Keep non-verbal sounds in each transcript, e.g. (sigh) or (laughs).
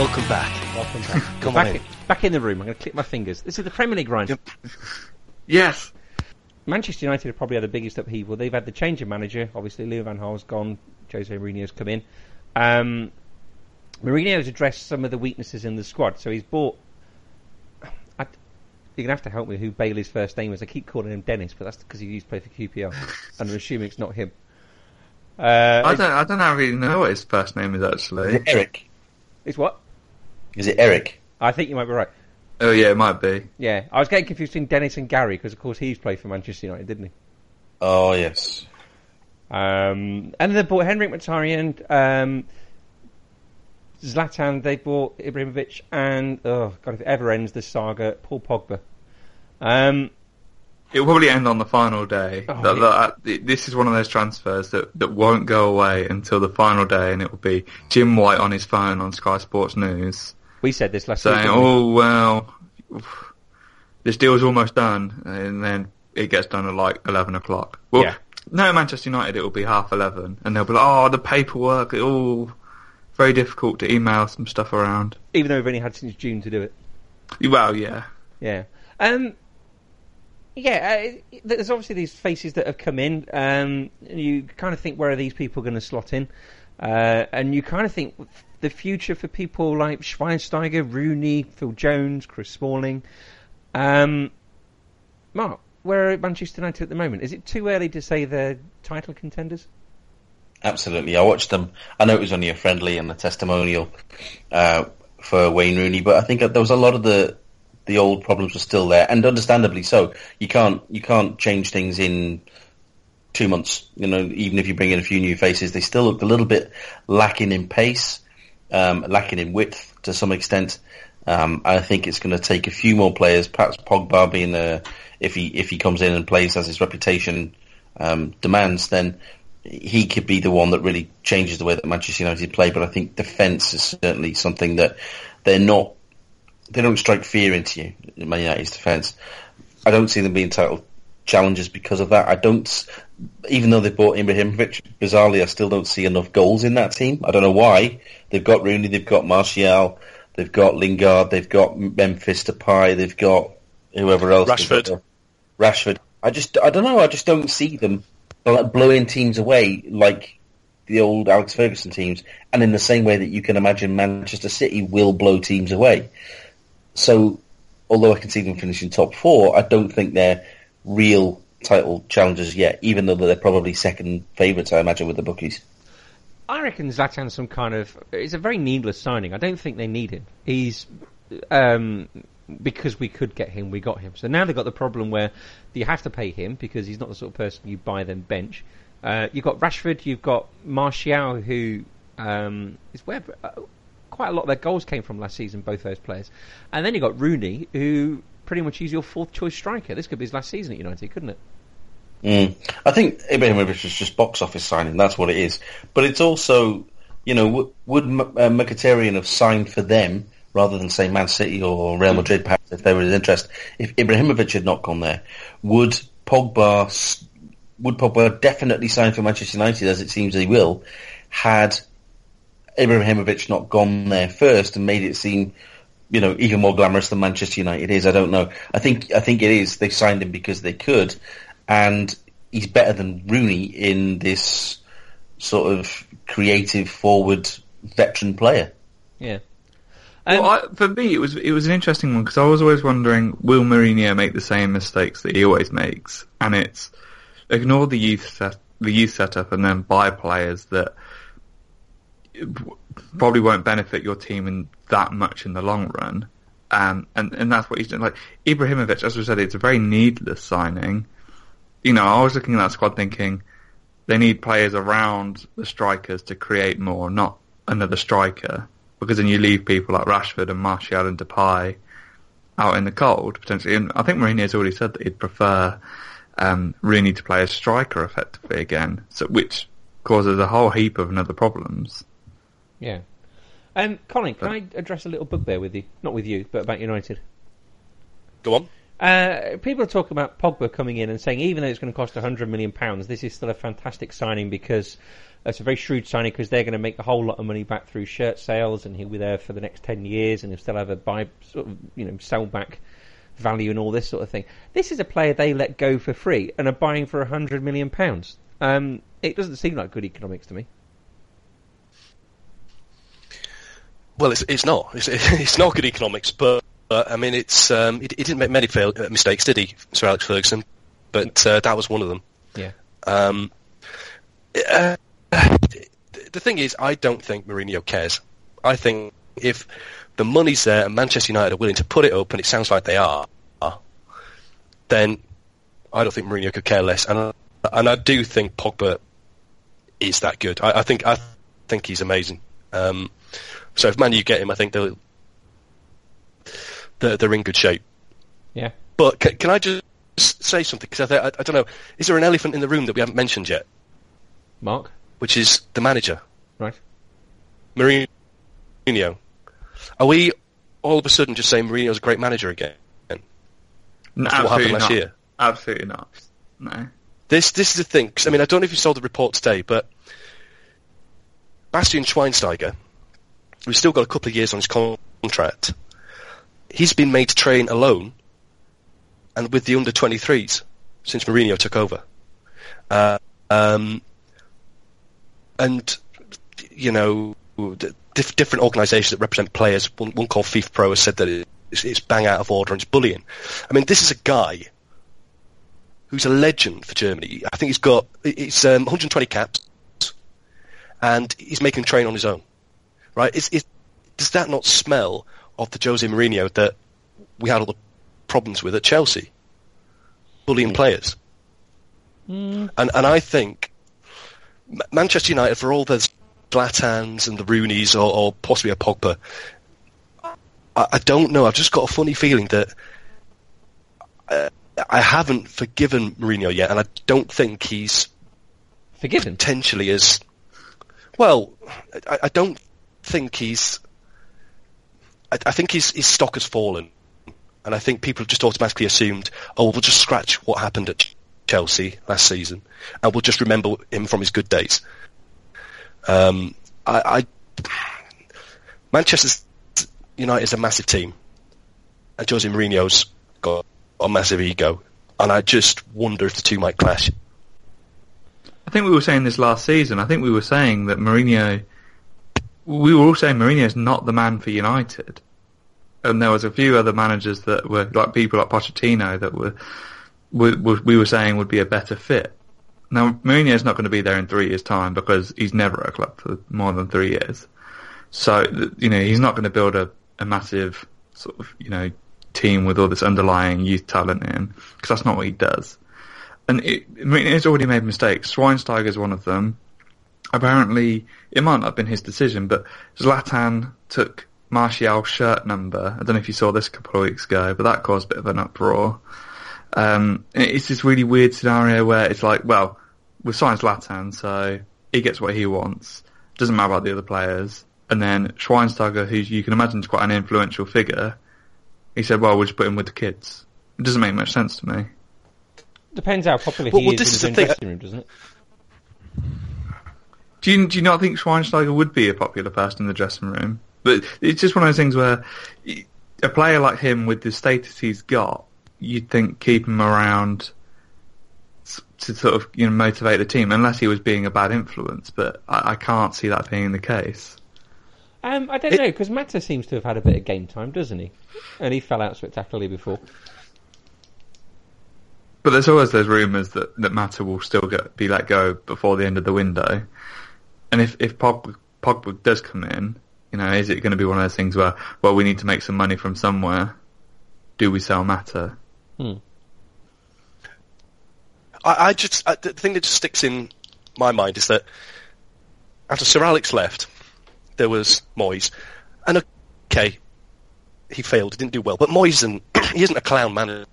Welcome back. Welcome back. (laughs) Come back, on in. in, back in the room. I'm going to click my fingers. This is the Premier League grind. Yes. Manchester United have probably had the biggest upheaval. They've had the change of manager. Obviously, Leo Van Gaal's gone. Jose Mourinho's come in. Um, Mourinho has addressed some of the weaknesses in the squad. So he's bought. I, you're going to have to help me who Bailey's first name is. I keep calling him Dennis, but that's because he used to play for QPR. and I'm assuming it's not him. Uh, I don't. I don't really know what his first name is Is actually. Eric? It's what? Is it Eric? I think you might be right. Oh yeah, it might be. Yeah, I was getting confused between Dennis and Gary because, of course, he's played for Manchester United, didn't he? Oh yes. Um, and they bought Henrikh Mkhitaryan, um, Zlatan. They bought Ibrahimovic, and oh god, if it ever ends the saga, Paul Pogba. Um, It will probably end on the final day. Oh, That- yeah. that- this is one of those transfers that, that won't go away until the final day, and it will be Jim White on his phone on Sky Sports News we said this last saying, week. "Oh well, this deal's almost done," and then it gets done at like eleven o'clock. Well, Yeah. no, Manchester United, it will be half eleven, and they'll be like, "Oh, the paperwork, it all very difficult to email some stuff around." Even though we've only had since June to do it. Well, yeah. Yeah. Um, yeah, uh, there's obviously these faces that have come in. Um, and you kind of think, where are these people going to slot in? Uh, and you kind of think the future for people like Schweinsteiger, Rooney, Phil Jones, Chris Smalling. Um, Mark, where are Manchester United at the moment? Is it too early to say they're title contenders? Absolutely. I watched them. I know it was only a friendly and a testimonial uh, for Wayne Rooney, but I think there was a lot of the the old problems were still there, and understandably so. You can't you can't change things in two months. You know, even if you bring in a few new faces, they still looked a little bit lacking in pace, um, lacking in width to some extent. Um, I think it's going to take a few more players. Perhaps Pogba being a, if he if he comes in and plays as his reputation um, demands, then he could be the one that really changes the way that Manchester United play. But I think defence is certainly something that they're not. They don't strike fear into you. Man United's defence. I don't see them being title challengers because of that. I don't. Even though they bought Ibrahimovic, bizarrely, I still don't see enough goals in that team. I don't know why. They've got Rooney, they've got Martial, they've got Lingard, they've got Memphis Depay, they've got whoever else. Rashford. Rashford. I just, I don't know. I just don't see them blowing teams away like the old Alex Ferguson teams, and in the same way that you can imagine Manchester City will blow teams away. So, although I can see them finishing top four, I don't think they're real title challengers yet, even though they're probably second favourites, I imagine, with the bookies. I reckon Zlatan's some kind of. It's a very needless signing. I don't think they need him. He's. Um, because we could get him, we got him. So now they've got the problem where you have to pay him because he's not the sort of person you buy then bench. Uh, you've got Rashford, you've got Martial, who um, is where uh, quite a lot of their goals came from last season, both those players. And then you've got Rooney, who pretty much is your fourth choice striker. This could be his last season at United, couldn't it? Mm. I think Ibrahimovic is just box office signing. That's what it is. But it's also, you know, w- would M- uh, Mkhitaryan have signed for them rather than say Man City or Real Madrid, perhaps if there was in interest? If Ibrahimovic had not gone there, would Pogba would Pogba definitely sign for Manchester United, as it seems he will, had Ibrahimovic not gone there first and made it seem, you know, even more glamorous than Manchester United is? I don't know. I think I think it is. They signed him because they could, and he's better than Rooney in this sort of creative, forward, veteran player. Yeah. Um, well, I, for me, it was it was an interesting one because I was always wondering, will Mourinho make the same mistakes that he always makes? And it's ignore the youth set, the youth setup, and then buy players that probably won't benefit your team in that much in the long run. Um, and and that's what he's doing. Like Ibrahimovic, as we said, it's a very needless signing. You know, I was looking at that squad thinking they need players around the strikers to create more, not another striker. Because then you leave people like Rashford and Martial and Depay out in the cold potentially. And I think Mourinho has already said that he'd prefer um, Rooney to play as striker effectively again, so which causes a whole heap of another problems. Yeah. Um, Colin, can I address a little bugbear with you? Not with you, but about United. Go on. Uh, people are talking about Pogba coming in and saying even though it's going to cost £100 million, this is still a fantastic signing because it's a very shrewd signing because they're going to make a whole lot of money back through shirt sales and he'll be there for the next 10 years and he'll still have a buy, sort of, you know, sell back value and all this sort of thing. This is a player they let go for free and are buying for £100 million. Um, it doesn't seem like good economics to me. Well, it's it's not. It's, (laughs) it's not good economics, but uh, I mean, it's um, he, he didn't make many fail, uh, mistakes, did he, Sir Alex Ferguson? But uh, that was one of them. Yeah. Um, uh, the thing is, I don't think Mourinho cares. I think if the money's there and Manchester United are willing to put it up, and it sounds like they are, then I don't think Mourinho could care less. And and I do think Pogba is that good. I, I think I think he's amazing. Um, so if Man U get him, I think they'll they're, they're in good shape. Yeah. But can, can I just say something? Because I, I, I don't know. Is there an elephant in the room that we haven't mentioned yet? Mark? Which is the manager, Right. Mourinho. Are we all of a sudden just saying Mourinho's a great manager again? No, After what happened absolutely last not. year? Absolutely not. No. This this is the thing. 'cause, I mean, I don't know if you saw the report today, but Bastian Schweinsteiger, who's still got a couple of years on his contract, he's been made to train alone and with the under 23s since Mourinho took over. Uh, um, and you know, different organisations that represent players. One, one called FIFPro has said that it's, it's bang out of order and it's bullying. I mean, this is a guy who's a legend for Germany. I think he's got it's um, 120 caps, and he's making train on his own. Right? Does that not smell of the Jose Mourinho that we had all the problems with at Chelsea, bullying players? And and I think Manchester United, for all the Zlatans and the Rooney's or, or possibly a Pogba, I, I don't know. I've just got a funny feeling that uh, I haven't forgiven Mourinho yet, and I don't think he's Forgiven. potentially as well. I, I don't think he's. I, I think his his stock has fallen, and I think people have just automatically assumed, oh, we'll just scratch what happened at Chelsea last season, and we'll just remember him from his good days. Um, I, I Manchester United is a massive team, and Jose Mourinho's got a massive ego, and I just wonder if the two might clash. I think we were saying this last season. I think we were saying that Mourinho. We were all saying Mourinho's not the man for United, and there was a few other managers that were like people like Pochettino that were, were we were saying would be a better fit. Now Mourinho's not going to be there in three years' time because he's never at a club for more than three years. So you know he's not going to build a, a massive sort of you know team with all this underlying youth talent in because that's not what he does. And it, it's already made mistakes. Schweinsteiger's one of them. Apparently, it might not have been his decision, but Zlatan took Martial's shirt number. I don't know if you saw this a couple of weeks ago, but that caused a bit of an uproar. Um, it's this really weird scenario where it's like, well, we've signed Zlatan, so he gets what he wants. Doesn't matter about the other players. And then Schweinsteiger, who you can imagine is quite an influential figure, he said, well, we'll just put him with the kids. It doesn't make much sense to me. Depends how popular Well, he well, is this in is his own the thing- dressing room, doesn't it? Do you, do you not think Schweinsteiger would be a popular person in the dressing room? But it's just one of those things where a player like him, with the status he's got, you'd think keep him around to sort of you know motivate the team, unless he was being a bad influence. But I, I can't see that being the case. Um, I don't It- know because Mata seems to have had a bit of game time, doesn't he? And he fell out spectacularly before. But there's always those rumours that that Mata will still get be let go before the end of the window. And if if Pogba, Pogba does come in, you know, is it going to be one of those things where well we need to make some money from somewhere? Do we sell Mata? Hmm. I, I, I just I, the thing that just sticks in my mind is that after Sir Alex left, there was Moyes, and okay, he failed, he didn't do well, but Moyes isn't (clears throat) he isn't a clown manager.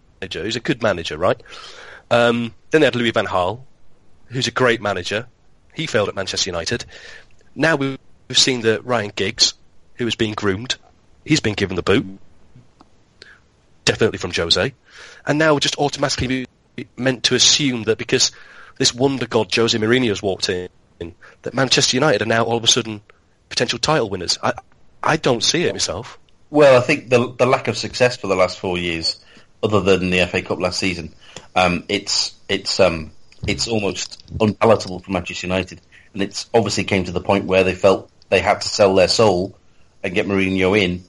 He's a good manager, right? Um, then they had Louis van Gaal, who's a great manager. He failed at Manchester United. Now we've seen that Ryan Giggs, who is being groomed, he's been given the boot, definitely from Jose, and now we're just automatically meant to assume that because this wonder god Jose Mourinho has walked in, that Manchester United are now all of a sudden potential title winners. I I don't see it myself. Well, I think the the lack of success for the last four years, other than the FA Cup last season, um, it's it's um, it's almost unpalatable for Manchester United, and it's obviously came to the point where they felt they had to sell their soul and get Mourinho in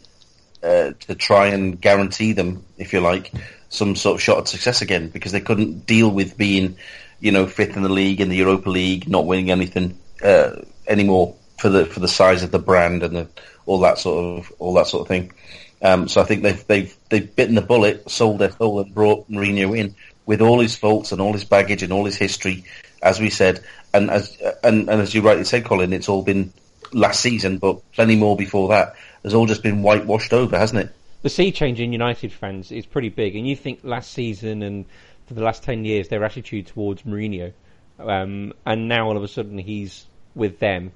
uh, to try and guarantee them, if you like, some sort of shot at success again because they couldn't deal with being, you know, fifth in the league in the Europa League, not winning anything uh, anymore for the for the size of the brand and the, all that sort of all that sort of thing. Um, so I think they've they've they've bitten the bullet, sold their soul, and brought Mourinho in with all his faults and all his baggage and all his history, as we said, and as and, and as you rightly said, Colin, it's all been last season, but plenty more before that. Has all just been whitewashed over, hasn't it? The sea change in United fans is pretty big, and you think last season and for the last ten years their attitude towards Mourinho, um, and now all of a sudden he's with them.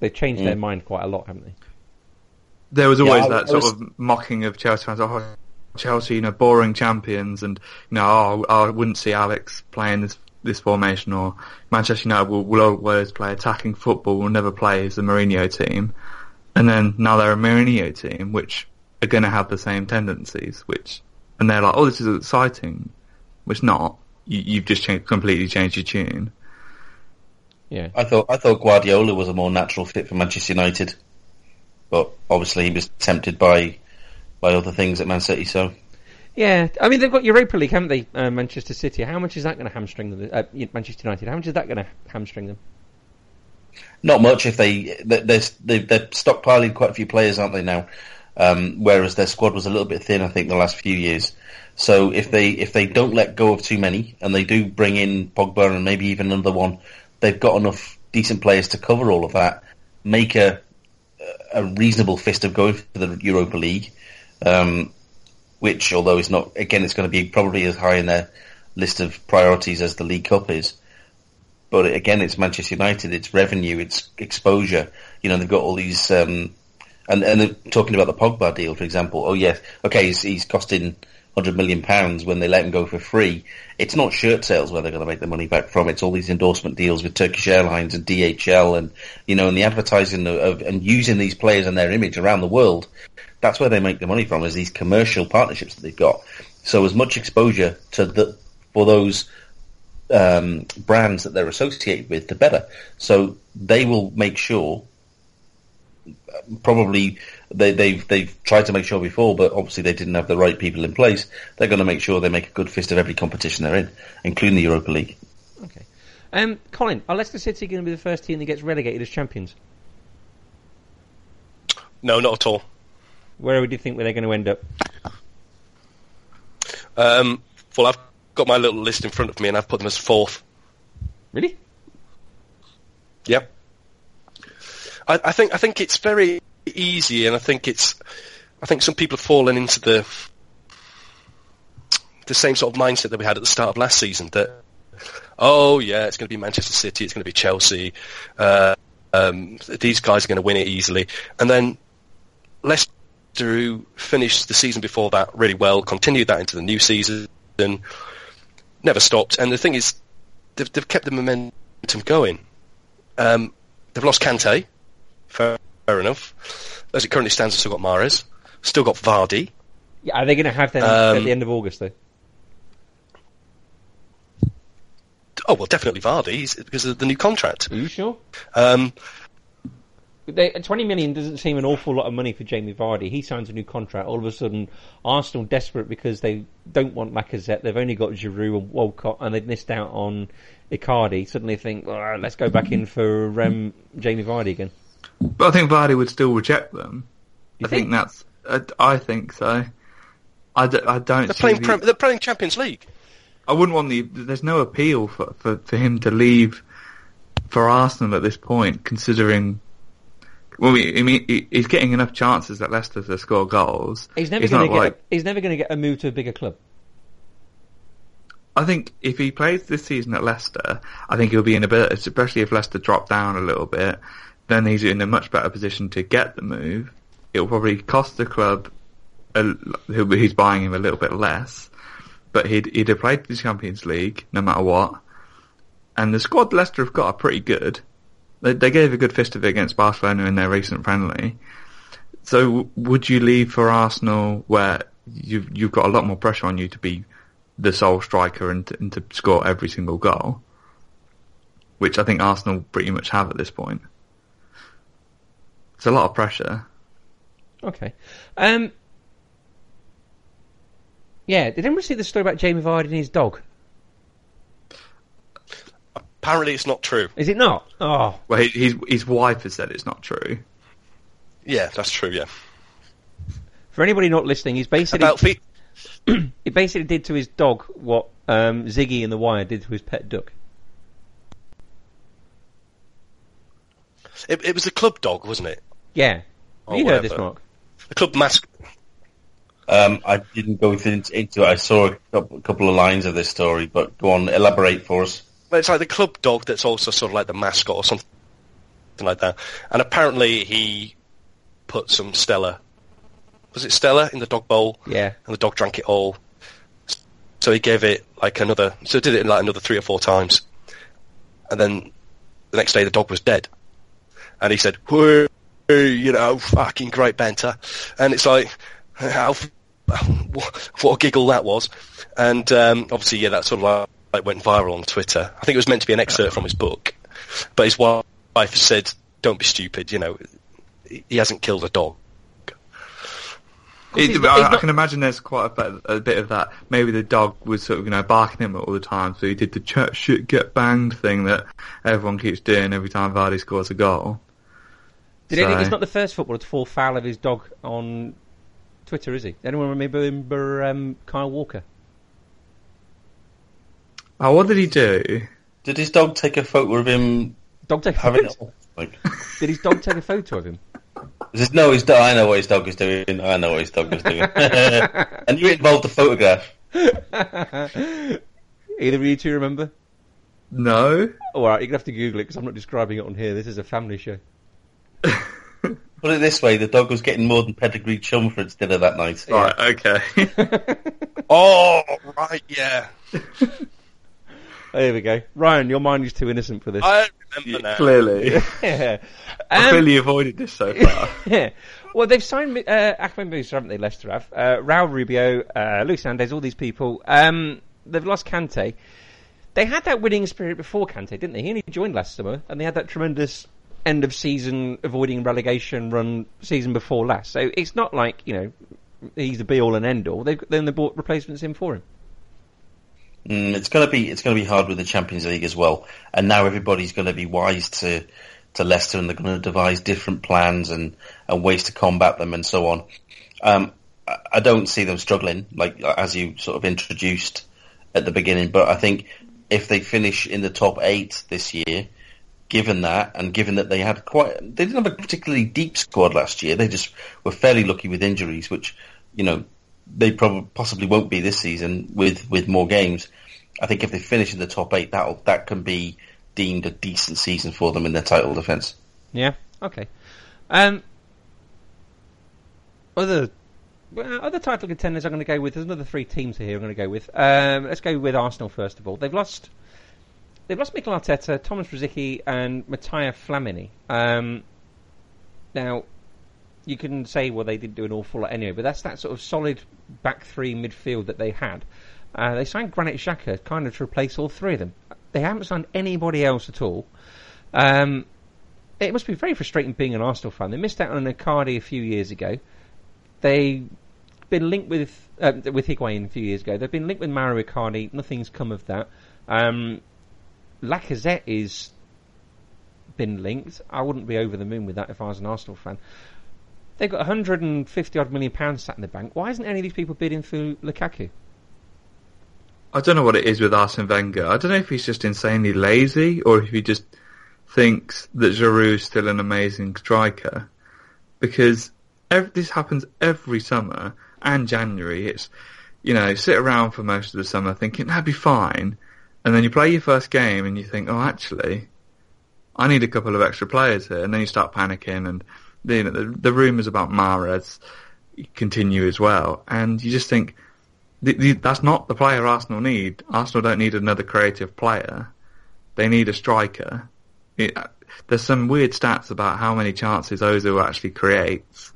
They've changed Mm. their mind quite a lot, haven't they? There was always I- that I sort of mocking of Chelsea fans. Oh, Chelsea, you know, boring champions, and you know, oh, I wouldn't see Alex playing this this formation, or Manchester United will, will always play attacking football, will never play as the Mourinho team. And then now they're a Mourinho team, which are going to have the same tendencies, which, and they're like, oh, this is exciting, which not. You, you've just changed, completely changed your tune. Yeah. I thought I thought Guardiola was a more natural fit for Manchester United, but obviously he was tempted by by other things at Man City. So Yeah, I mean they've got Europa League, haven't they? Uh, Manchester City. How much is that going to hamstring them? Uh, Manchester United. How much is that going to hamstring them? not much if they they- they're they're stockpiling quite a few players, aren't they now? Um, whereas their squad was a little bit thin, I think, the last few years. So if they if they don't let go of too many and they do bring in Pogba and maybe even another one, they've got enough decent players to cover all of that. Make a a reasonable fist of going for the Europa League, um, which although it's not again, it's going to be probably as high in their list of priorities as the League Cup is. But again, it's Manchester United, it's revenue, it's exposure. You know, they've got all these, um, and and they're talking about the Pogba deal, for example. Oh yes, okay, he's, he's costing hundred million pounds when they let him go for free. It's not shirt sales where they're going to make the money back from. It's all these endorsement deals with Turkish Airlines and DHL, and you know, and the advertising of, and using these players and their image around the world. That's where they make the money from, is these commercial partnerships that they've got. So as much exposure to the for those um, brands that they're associated with, the better. So they will make sure. Probably they, they've they've tried to make sure before, but obviously they didn't have the right people in place. They're going to make sure they make a good fist of every competition they're in, including the Europa League. Okay. Um, Colin, are Leicester City going to be the first team that gets relegated as champions? No, not at all. Where would you think they're going to end up? Um, well, I've got my little list in front of me, and I've put them as fourth. Really? Yep. I, I think I think it's very easy, and I think it's I think some people have fallen into the the same sort of mindset that we had at the start of last season. That oh yeah, it's going to be Manchester City, it's going to be Chelsea. Uh, um, these guys are going to win it easily, and then Leicester, who finished the season before that really well, continued that into the new season, never stopped. And the thing is, they've, they've kept the momentum going. Um, they've lost Kante, fair, fair enough. As it currently stands, I've still got Mahrez, still got Vardy. Yeah, are they going to have them Um, at the end of August though? Oh well, definitely Vardy because of the new contract. Are you sure? Um, They, 20 million doesn't seem an awful lot of money for Jamie Vardy. He signs a new contract. All of a sudden, Arsenal desperate because they don't want Lacazette. They've only got Giroud and Walcott, and they've missed out on Icardi. Suddenly think, "Ah, let's go back in for um, Jamie Vardy again. But I think Vardy would still reject them. You I think that's. I, I think so. I, d- I don't. they're see playing the- Prem- they're playing Champions League. I wouldn't want the. There's no appeal for, for, for him to leave for Arsenal at this point, considering. Well, I mean, he's getting enough chances at Leicester to score goals. He's never going to get. like- He's never going to get a move to a bigger club. I think if he plays this season at Leicester, I think he'll be in a bit, especially if Leicester drop down a little bit, then he's in a much better position to get the move. It'll probably cost the club, a, he's buying him a little bit less, but he'd, he'd have played the Champions League no matter what. And the squad Leicester have got are pretty good. They, they gave a good fist of it against Barcelona in their recent friendly. So would you leave for Arsenal where you've, you've got a lot more pressure on you to be the sole striker and and to score every single goal, which I think Arsenal pretty much have at this point. It's a lot of pressure. Okay. Um. Yeah. Did anyone see the story about Jamie Vardy and his dog? Apparently, it's not true. Is it not? Oh, Well, he, his his wife has said it's not true. Yeah, that's true. Yeah, for anybody not listening, he's basically about feet. (clears throat) he basically did to his dog what um, Ziggy in The Wire did to his pet duck. It, it was a club dog, wasn't it? Yeah. Or you heard this. Mark? The club mask. Um, I didn't go into, into it. I saw a couple, couple of lines of this story, but go on, elaborate for us. Well, it's like the club dog that's also sort of like the mascot or something like that. And apparently, he put some Stella. Was it Stella in the dog bowl? Yeah. and the dog drank it all. So he gave it like another, so did it in like another three or four times, and then the next day the dog was dead, and he said, "Whoo, you know, fucking great banter," and it's like, how, what, what a giggle that was, and um, obviously yeah, that sort of like, like went viral on Twitter. I think it was meant to be an excerpt from his book, but his wife said, "Don't be stupid," you know, he he hasn't killed a dog. It, he's I, not- I can imagine there's quite a bit, a bit of that. Maybe the dog was sort of you know barking at him all the time, so he did the chat shit get banged thing that everyone keeps doing every time Vardy scores a goal. Did any, he's not the first footballer to fall foul of his dog on Twitter, is he? Anyone remember, remember um, Kyle Walker? Oh, what did he do? Did his dog take a photo of him Dog take a having photo? (laughs) Like, Did his dog take a photo of him? is this, no, his dog. I know what his dog is doing. I know what his dog is doing. (laughs) and you involved the photograph. (laughs) Either of you two remember? No. All right, you're gonna have to Google it because I'm not describing it on here. This is a family show. Put it this way: the dog was getting more than pedigree chum for its dinner that night. Right. Okay. (laughs) Oh right, yeah, There we go. Ryan, your mind is too innocent for this. I remember now. Clearly, (laughs) yeah. I Um, clearly avoided this so far. (laughs) yeah. Well, they've signed uh, Ahmed Musa, haven't they? Leicester have. Uh, Raul Rubio, uh, Luis Hernandez, all these people. Um, they've lost Kante. They had that winning spirit before Kante, didn't they? He only joined last summer, and they had that tremendous end of season avoiding relegation run season before last. So it's not like you know he's the be all and end all. They've then they bought replacements in for him. Mm, it's gonna be it's gonna be hard with the Champions League as well. And now everybody's gonna be wise to to Leicester, and they're gonna devise different plans and and ways to combat them and so on. Um, I, I don't see them struggling like as you sort of introduced at the beginning, but I think if they finish in the top eight this year, given that and given that they had quite they didn't have a particularly deep squad last year, they just were fairly lucky with injuries, which you know they probably possibly won't be this season with, with more games. I think if they finish in the top eight, that that can be deemed a decent season for them in their title defence. Yeah. Okay. Um, other other title contenders I'm going to go with. There's another three teams here I'm going to go with. Um, let's go with Arsenal first of all. They've lost. They've lost Mikel Arteta, Thomas Rosicky, and Mathieu Flamini. Um, now, you can say, well, they didn't do an awful lot anyway, but that's that sort of solid back three midfield that they had. Uh, they signed Granit Xhaka kind of to replace all three of them. They haven't signed anybody else at all. Um, it must be very frustrating being an Arsenal fan. They missed out on Icardi a few years ago. They've been linked with uh, with Higuain a few years ago. They've been linked with Mauro Icardi. Nothing's come of that. Um, Lacazette is been linked. I wouldn't be over the moon with that if I was an Arsenal fan. They've got 150 odd million pounds sat in the bank. Why isn't any of these people bidding for Lukaku? I don't know what it is with Arsene Wenger. I don't know if he's just insanely lazy or if he just thinks that Giroud's still an amazing striker. Because ev this happens every summer and January. It's, you know, sit around for most of the summer thinking that'd be fine. And then you play your first game and you think, oh, actually, I need a couple of extra players here. And then you start panicking and know, the, the rumours about Mahrez continue as well. And you just think, the, the, that's not the player Arsenal need. Arsenal don't need another creative player. They need a striker. It, uh, there's some weird stats about how many chances Ozil actually creates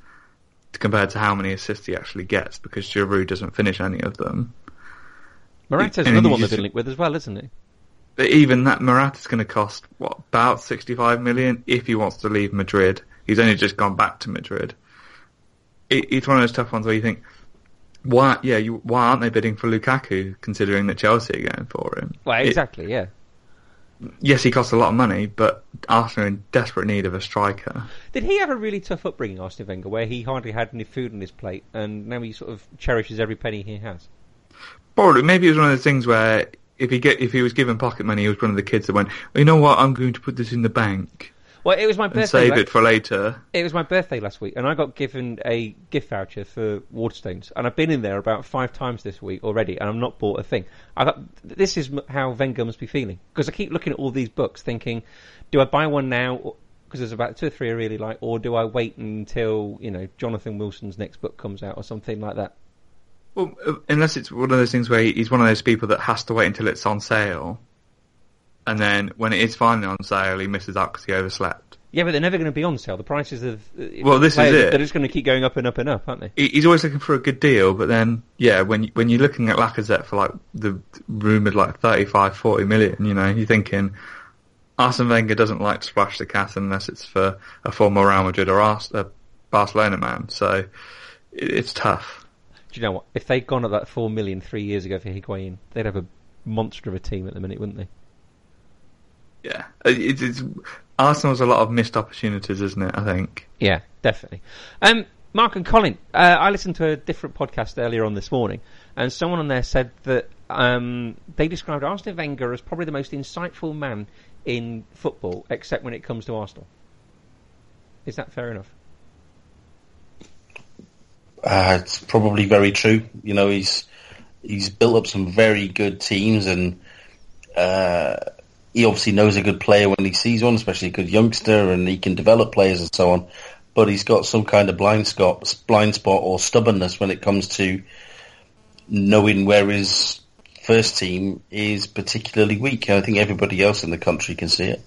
compared to how many assists he actually gets because Giroud doesn't finish any of them. Morata's And another one they've just- been linked with as well, isn't he? But even that Morata's going to cost what about 65 million if he wants to leave Madrid. He's only just gone back to Madrid. It, it's one of those tough ones where you think, why? Yeah, you, why aren't they bidding for Lukaku considering that Chelsea are going for him? Well, It- exactly, yeah. yes, he costs a lot of money, but Arsenal are in desperate need of a striker. Did he have a really tough upbringing, Arsene Wenger, where he hardly had any food on his plate, and now he sort of cherishes every penny he has? Probably, maybe it was one of those things where if he get if he was given pocket money, he was one of the kids that went, you know what, I'm going to put this in the bank Well, it was my birthday. save it for later. It was my birthday last week, and I got given a gift voucher for Waterstones, and I've been in there about five times this week already, and I've not bought a thing. I thought this is how Wenger must be feeling because I keep looking at all these books, thinking, do I buy one now? Because there's about two or three I really like, or do I wait until you know Jonathan Wilson's next book comes out or something like that? Well, uh, unless it's one of those things where he's one of those people that has to wait until it's on sale, and then when it is finally on sale, he misses out because he overslept. Yeah, but they're never going to be on sale. The prices of uh, Well, this is it. They're just going to keep going up and up and up, aren't they? He's always looking for a good deal, but then, yeah, when when you're looking at Lacazette for like the rumored like 35, 40 million, you know, you're thinking Arsene Wenger doesn't like to splash the cat unless it's for a former Real Madrid or Ars- a Barcelona man. So it, it's tough. Do you know what? If they'd gone at that four million three years ago for Higuain, they'd have a monster of a team at the minute, wouldn't they? Yeah, it, it's Arsenal's a lot of missed opportunities, isn't it? I think. Yeah, definitely. Um, Mark and Colin, uh, I listened to a different podcast earlier on this morning, and someone on there said that um, they described Arsene Wenger as probably the most insightful man in football, except when it comes to Arsenal. Is that fair enough? Uh, it's probably very true. You know, he's he's built up some very good teams, and uh, he obviously knows a good player when he sees one, especially a good youngster, and he can develop players and so on. But he's got some kind of blind spot, blind spot or stubbornness when it comes to knowing where his first team is particularly weak. And I think everybody else in the country can see it.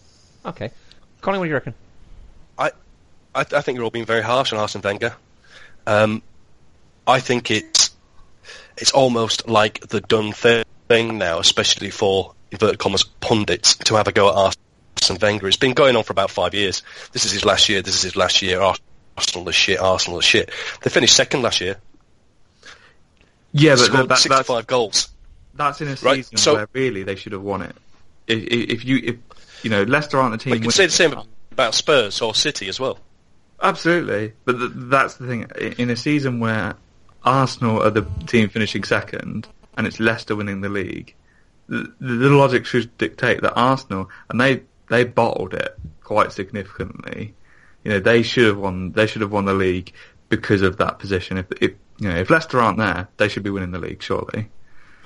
Okay. Colin, what do you reckon? I, I think you're all being very harsh on Arsene Wenger. Um, I think it's it's almost like the done thing now, especially for inverted commas pundits, to have a go at Arsene Wenger. It's been going on for about five years. This is his last year. This is his last year. Arsenal is shit. Arsenal is shit. They finished second last year. Yeah, but that, that, 65 that's goals. that's in a Right, season so- where really they should have won it. If, if you if you know Leicester aren't the team, you can say the same about Spurs or City as well. Absolutely, but th- that's the thing. In a season where Arsenal are the team finishing second and it's Leicester winning the league, the, the logic should dictate that Arsenal and they they bottled it quite significantly. You know, they should have won. They should have won the league because of that position. If, if you know, if Leicester aren't there, they should be winning the league, surely.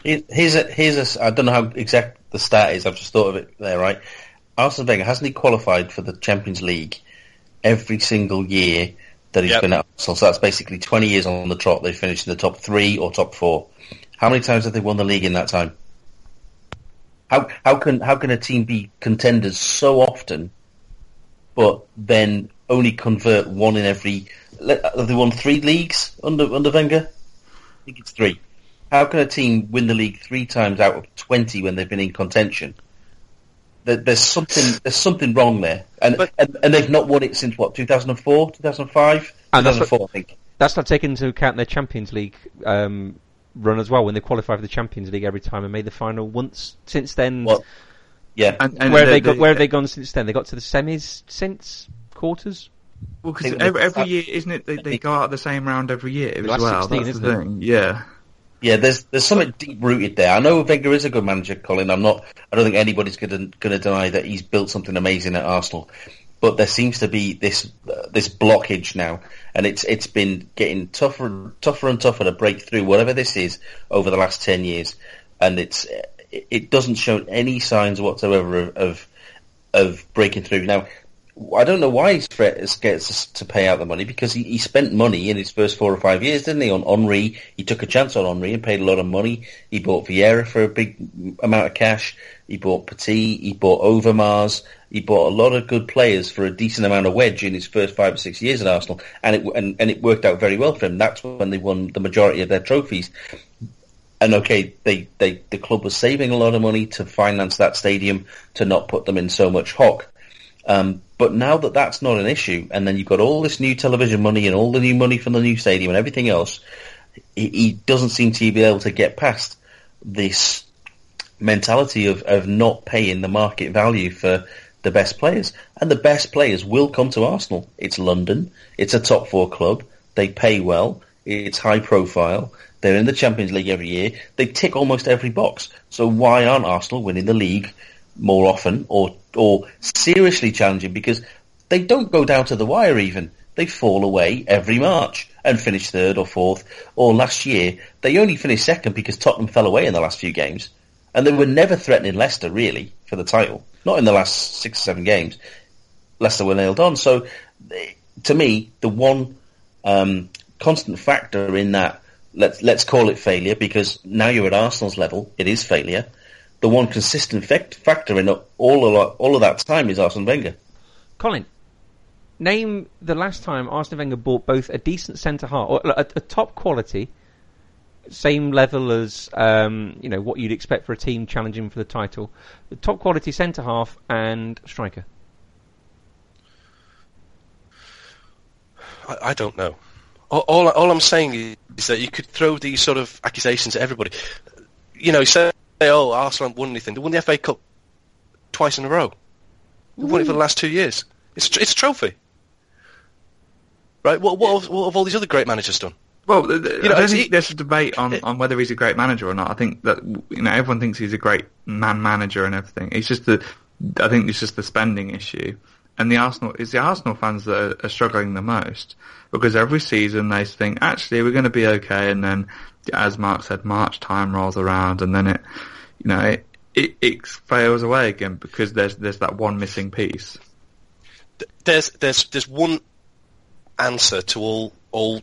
Here- Here's a, here's a, I don't know how exact the stat is. I've just thought of it there, right? Arsene Wenger hasn't he qualified for the Champions League every single year that he's Yep. been at? So that's basically 20 years on the trot. They finished in the top three or top four. How many times have they won the league in that time? How how can how can a team be contenders so often, but then only convert one in every? Have they won three leagues under under Wenger? I think it's three. How can a team win the league three times out of twenty when they've been in contention? There, there's something there's something wrong there, and, But- and and they've not won it since what 2004, 2005, And that's what- 2004, I think. That's not taking into account their Champions League um, run as well, when they qualified for the Champions League every time and made the final once since then. Well, yeah, And, and where have they got? the- Where have they gone since then? They got to the semis since quarters. Well, because every, every year, isn't it? They, they go out the same round every year as well. 16, That's isn't the it? thing. Yeah. Yeah, there's there's something deep rooted there. I know Wenger is a good manager, Colin. I'm not. I don't think anybody's going to deny that he's built something amazing at Arsenal. But there seems to be this uh, this blockage now, and it's it's been getting tougher and tougher and tougher to break through whatever this is over the last ten years, and it's it doesn't show any signs whatsoever of of, of breaking through. Now, I don't know why he's us to pay out the money because he, he spent money in his first four or five years, didn't he? On Henry, he took a chance on Henry and paid a lot of money. He bought Vieira for a big amount of cash. He bought Petit. He bought Overmars. He bought a lot of good players for a decent amount of wedge in his first five or six years at Arsenal, and it and, and it worked out very well for him. That's when they won the majority of their trophies. And okay, they, they the club was saving a lot of money to finance that stadium to not put them in so much hock um, but now that that's not an issue, and then you've got all this new television money and all the new money from the new stadium and everything else, he, he doesn't seem to be able to get past this mentality of, of not paying the market value for the best players. And the best players will come to Arsenal. It's London. It's a top four club. They pay well. It's high profile. They're in the Champions League every year. They tick almost every box. So why aren't Arsenal winning the league more often or or seriously challenging because they don't go down to the wire even. They fall away every March and finish third or fourth. Or last year, they only finished second because Tottenham fell away in the last few games. And they were never threatening Leicester, really, for the title. Not in the last six or seven games. Leicester were nailed on. So, to me, the one um, constant factor in that, let's, let's call it failure, because now you're at Arsenal's level, it is failure, the one consistent fact, factor in all of, all of that time is Arsene Wenger. Colin, name the last time Arsene Wenger bought both a decent centre half, or a, a, top quality, same level as um, you know what you'd expect for a team challenging for the title, the top quality centre half and striker. I, I don't know. All, all, all I'm saying is that you could throw these sort of accusations at everybody. You know, so say, oh, Arsenal haven't won anything. They won the FA Cup twice in a row. They've won it for the last two years. It's it's a trophy, right? What what, what have all these other great managers done? Well, you know, I don't think there's a debate on, on whether he's a great manager or not. I think that you know everyone thinks he's a great man manager and everything. It's just the I think it's just the spending issue, and the Arsenal is the Arsenal fans that are, are struggling the most because every season they think actually we're going to be okay, and then as Mark said, March time rolls around and then it, you know, it, it, it fails away again because there's there's that one missing piece. There's there's there's one answer to all all.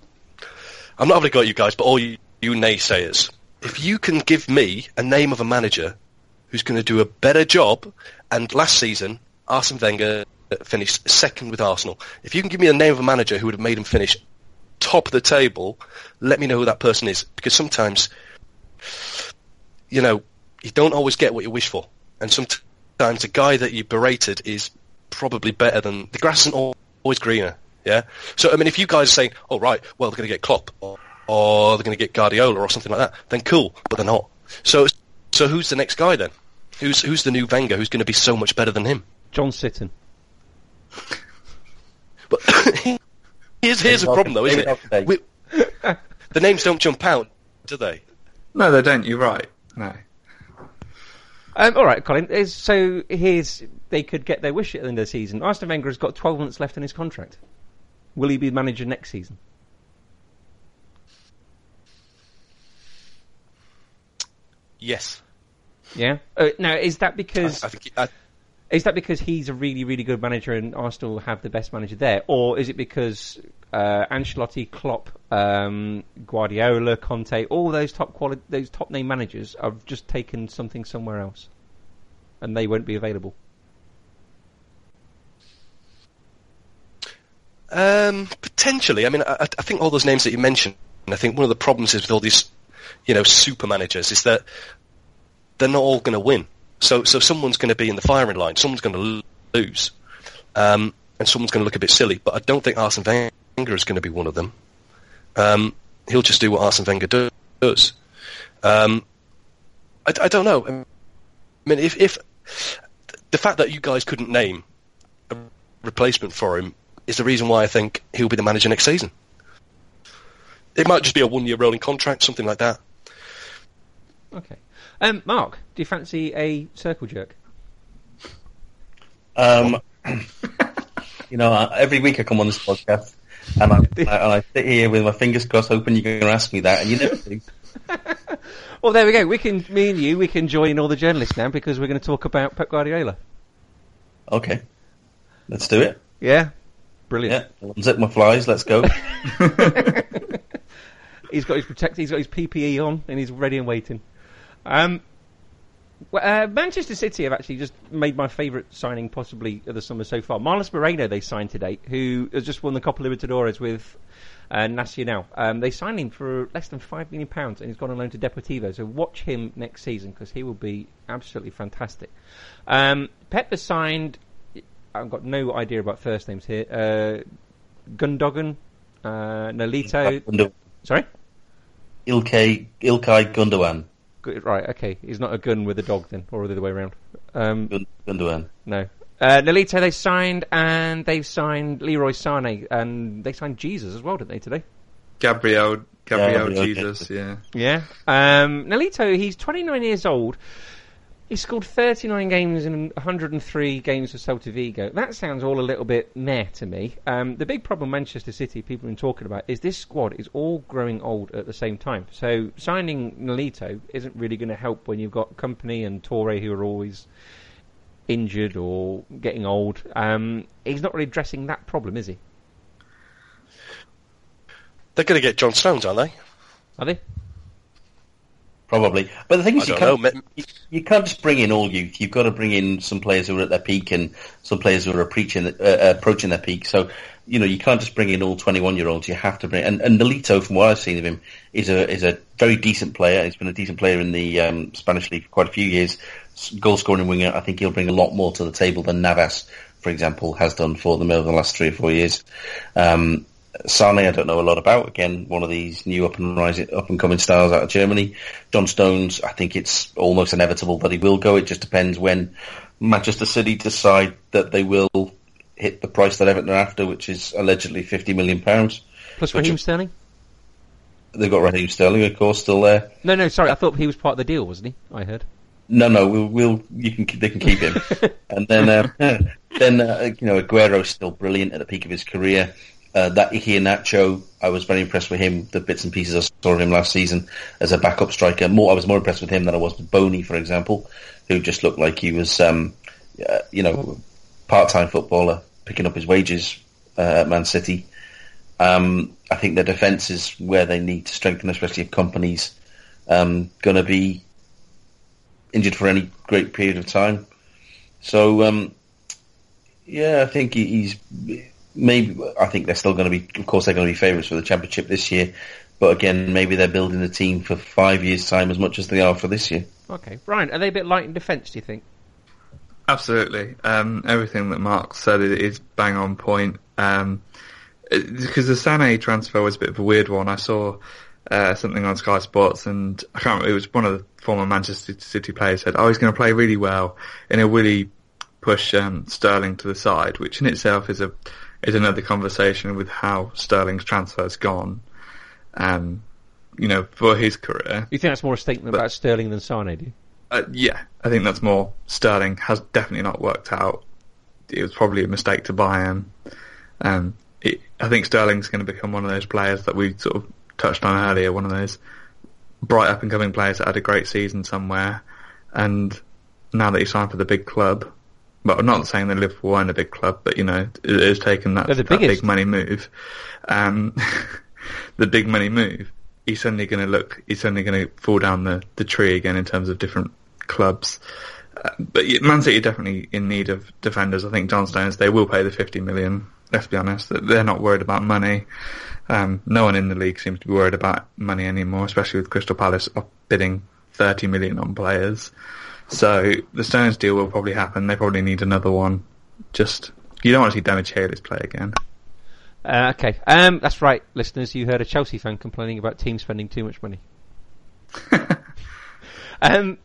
I'm not having a go at you guys, but all you, you naysayers. If you can give me a name of a manager who's going to do a better job, and last season Arsene Wenger finished second with Arsenal. If you can give me the name of a manager who would have made him finish top of the table, let me know who that person is. Because sometimes, you know, you don't always get what you wish for. And sometimes a guy that you berated is probably better than the grass isn't always greener. Yeah. So I mean, if you guys are saying, "Oh right, well they're going to get Klopp or, or they're going to get Guardiola or something like that," then cool. But they're not. So so who's the next guy then? Who's who's the new Wenger? Who's going to be so much better than him? John Sitton. But (laughs) Here's, here's a problem though, isn't it? We, (laughs) the names don't jump out, do they? No, they don't. You're right. No. Um, all right, Colin. So here's they could get their wish at the end of the season. Arsene Wenger has got 12 months left in his contract. Will he be manager next season? Yes. Yeah. Uh, now, is that because I, I think I, is that because he's a really, really good manager and Arsenal have the best manager there, or is it because uh, Ancelotti, Klopp, um, Guardiola, Conte, all those top quality, those top name managers have just taken something somewhere else, and they won't be available? Um, potentially. I mean, I, I think all those names that you mentioned. I think one of the problems is with all these, you know, super managers is that they're not all going to win. So, so someone's going to be in the firing line. Someone's going to lose, um, and someone's going to look a bit silly. But I don't think Arsene Wenger is going to be one of them. Um, he'll just do what Arsene Wenger does. Um, I, I, don't know. I mean, if, if the fact that you guys couldn't name a replacement for him is the reason why I think he'll be the manager next season. It might just be a one-year rolling contract, something like that. Okay. Um, Mark, do you fancy a circle jerk? Um, (coughs) you know, every week I come on this podcast and (laughs) I, and I sit here with my fingers crossed, hoping you're going to ask me that, and you never do. (laughs) Well, there we go. We can, me and you, we can join all the journalists now because we're going to talk about Pep Guardiola. Okay, let's do it. Yeah, brilliant. Yeah, unzip my flies. Let's go. (laughs) He's got his protect. He's got his PPE on, and he's ready and waiting. Um, well, uh, Manchester City have actually just made my favourite signing possibly of the summer so far. Marlos Moreno they signed today, who has just won the Copa Libertadores with uh, Nacional. Um, they signed him for less than five million pounds, and he's gone on loan to Deportivo. So watch him next season because he will be absolutely fantastic. Um, Pep has signed. I've got no idea about first names here. Uh, Gundogan, uh, Nolito. Gundogan. Sorry. Ilkay Ilkay Gundogan. Good- Right, okay. He's not a gun with a dog then, or the other way around. Um, Gun- Gundogan. no. Uh, Nolito they signed, and they've signed Leroy Sane, and they signed Jesus as well, didn't they, today? Gabriel, Gabriel Gabriel Jesus, yeah. Yeah. Um, Nolito, he's 29 years old. He scored 39 games in 103 games for Celta Vigo. That sounds all a little bit meh to me. Um, the big problem Manchester City people have been talking about is this squad is all growing old at the same time. So signing Nolito isn't really going to help when you've got Kompany and Toure who are always injured or getting old. Um, he's not really addressing that problem, is he? They're going to get John Stones, aren't they? Are they? Probably, but the thing is, you can't, know. you, you can't just bring in all youth. You've got to bring in some players who are at their peak and some players who are approaching, uh, approaching their peak. So, you know, you can't just bring in all 21 year olds. You have to bring, and, and Nolito, from what I've seen of him, is a, is a very decent player. He's been a decent player in the, um, Spanish league for quite a few years. Goal scoring winger. I think he'll bring a lot more to the table than Navas, for example, has done for them over the last three or four years. Um, Sane, I don't know a lot about. Again, one of these new up and rising, up and coming stars out of Germany. John Stones, I think it's almost inevitable that he will go. It just depends when Manchester City decide that they will hit the price that Everton are after, which is allegedly fifty million pounds. Plus Raheem Sterling? They've got Raheem Sterling, of course, still there. No, no, sorry. I thought he was part of the deal, wasn't he? I heard. No, no, we'll, we'll you can they can keep him, (laughs) and then uh, (laughs) then uh, you know Aguero's still brilliant at the peak of his career. Uh, that Nacho, I was very impressed with him. The bits and pieces I saw of him last season as a backup striker. More, I was more impressed with him than I was with Boney, for example, who just looked like he was, um, uh, you know, part-time footballer picking up his wages uh, at Man City. Um, I think their defence is where they need to strengthen, especially if Kompany's um, going to be injured for any great period of time. So, um, yeah, I think he- he's maybe. I think they're still going to be. Of course, they're going to be favourites for the championship this year. But again, maybe they're building the team for five years' time as much as they are for this year. Okay. Brian, are they a bit light in defence, do you think? Absolutely. Um, everything that Mark said is bang on point. Um, because the Sané transfer was a bit of a weird one. I saw uh, something on Sky Sports, and I can't. remember, It was one of the former Manchester City players said, "Oh, he's going to play really well, and he'll really push um, Sterling to the side," which in itself is a is another conversation with how Sterling's transfer's gone. Um, you know, for his career, You think that's more a statement But- about Sterling than Sane, do you? uh, yeah, I think that's more. Sterling has definitely not worked out. It was probably a mistake to buy him. Um, it, I think Sterling's going to become one of those players that we sort of touched on earlier. One of those bright up and coming players that had a great season somewhere, and now that he's signed for the big club. But I'm not saying that Liverpool weren't a big club, but you know, it has taken that, the that biggest. big money move. Um, (laughs) the big money move. He's suddenly going to look. He's suddenly going to fall down the, the tree again in terms of different clubs. Uh, but Man City are definitely in need of defenders. I think John Stones they will pay the 50 million. Let's be honest, that they're not worried about money. Um, no one in the league seems to be worried about money anymore, especially with Crystal Palace up bidding 30 million on players. So the Stones deal will probably happen. They probably need another one. Just you don't want to see Demichelis play again. Uh, okay. Um, that's right, listeners. You heard a Chelsea fan complaining about teams spending too much money. (laughs) um,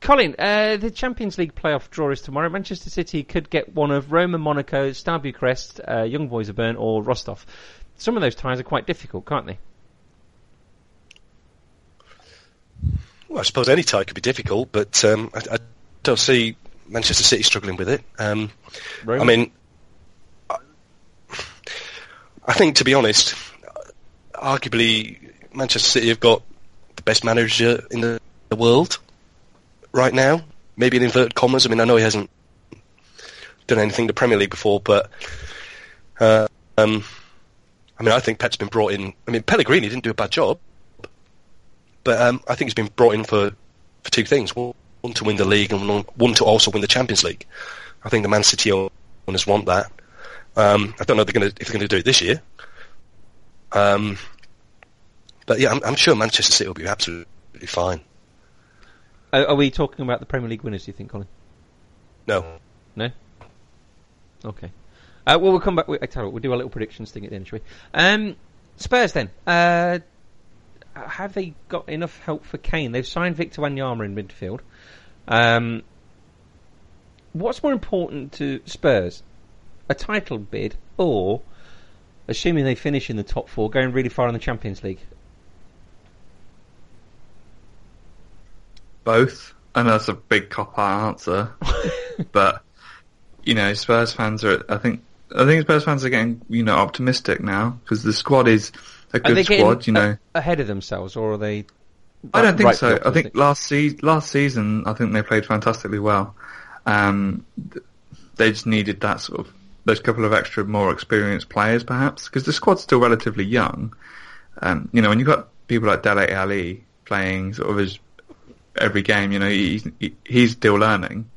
Colin, uh, the Champions League playoff draw is tomorrow. Manchester City could get one of Roma, Monaco, Star Bucharest, uh, Young Boys of Bern, or Rostov. Some of those ties are quite difficult, can't they? Well, I suppose any tie could be difficult, but um, I, I don't see Manchester City struggling with it. Um, I mean, I, I think to be honest, arguably Manchester City have got the best manager in the, the world right now. Maybe in inverted commas. I mean, I know he hasn't done anything to Premier League before, but uh, um, I mean, I think Pep's been brought in. I mean, Pellegrini didn't do a bad job, but um, I think he's been brought in for, for two things: one, one to win the league, and one, one to also win the Champions League. I think the Man City owners want that. Um, I don't know if they're going to if they're going to do it this year. Um, but yeah, I'm, I'm sure Manchester City will be absolutely fine. Are, are we talking about the Premier League winners? Do you think, Colin? No, No. Okay. Uh, well, we'll come back. I tell you what, we'll do a little predictions thing at the end, shall we? Um, Spurs then. Uh, have they got enough help for Kane? They've signed Victor Wanyama in midfield. Um, what's more important to Spurs, a title bid or, assuming they finish in the top four, going really far in the Champions League? Both. I know that's a big cop out answer, (laughs) but you know, Spurs fans are. I think I think Spurs fans are getting you know optimistic now because the squad is a Are good squad. You know, a- ahead of themselves, or are they? I don't think right so. I think last se- last season, I think they played fantastically well. Um, they just needed that sort of those couple of extra more experienced players, perhaps, because the squad's still relatively young. Um, you know, when you've got people like Dele Alli playing sort of his every game, you know, he's he- he's still learning.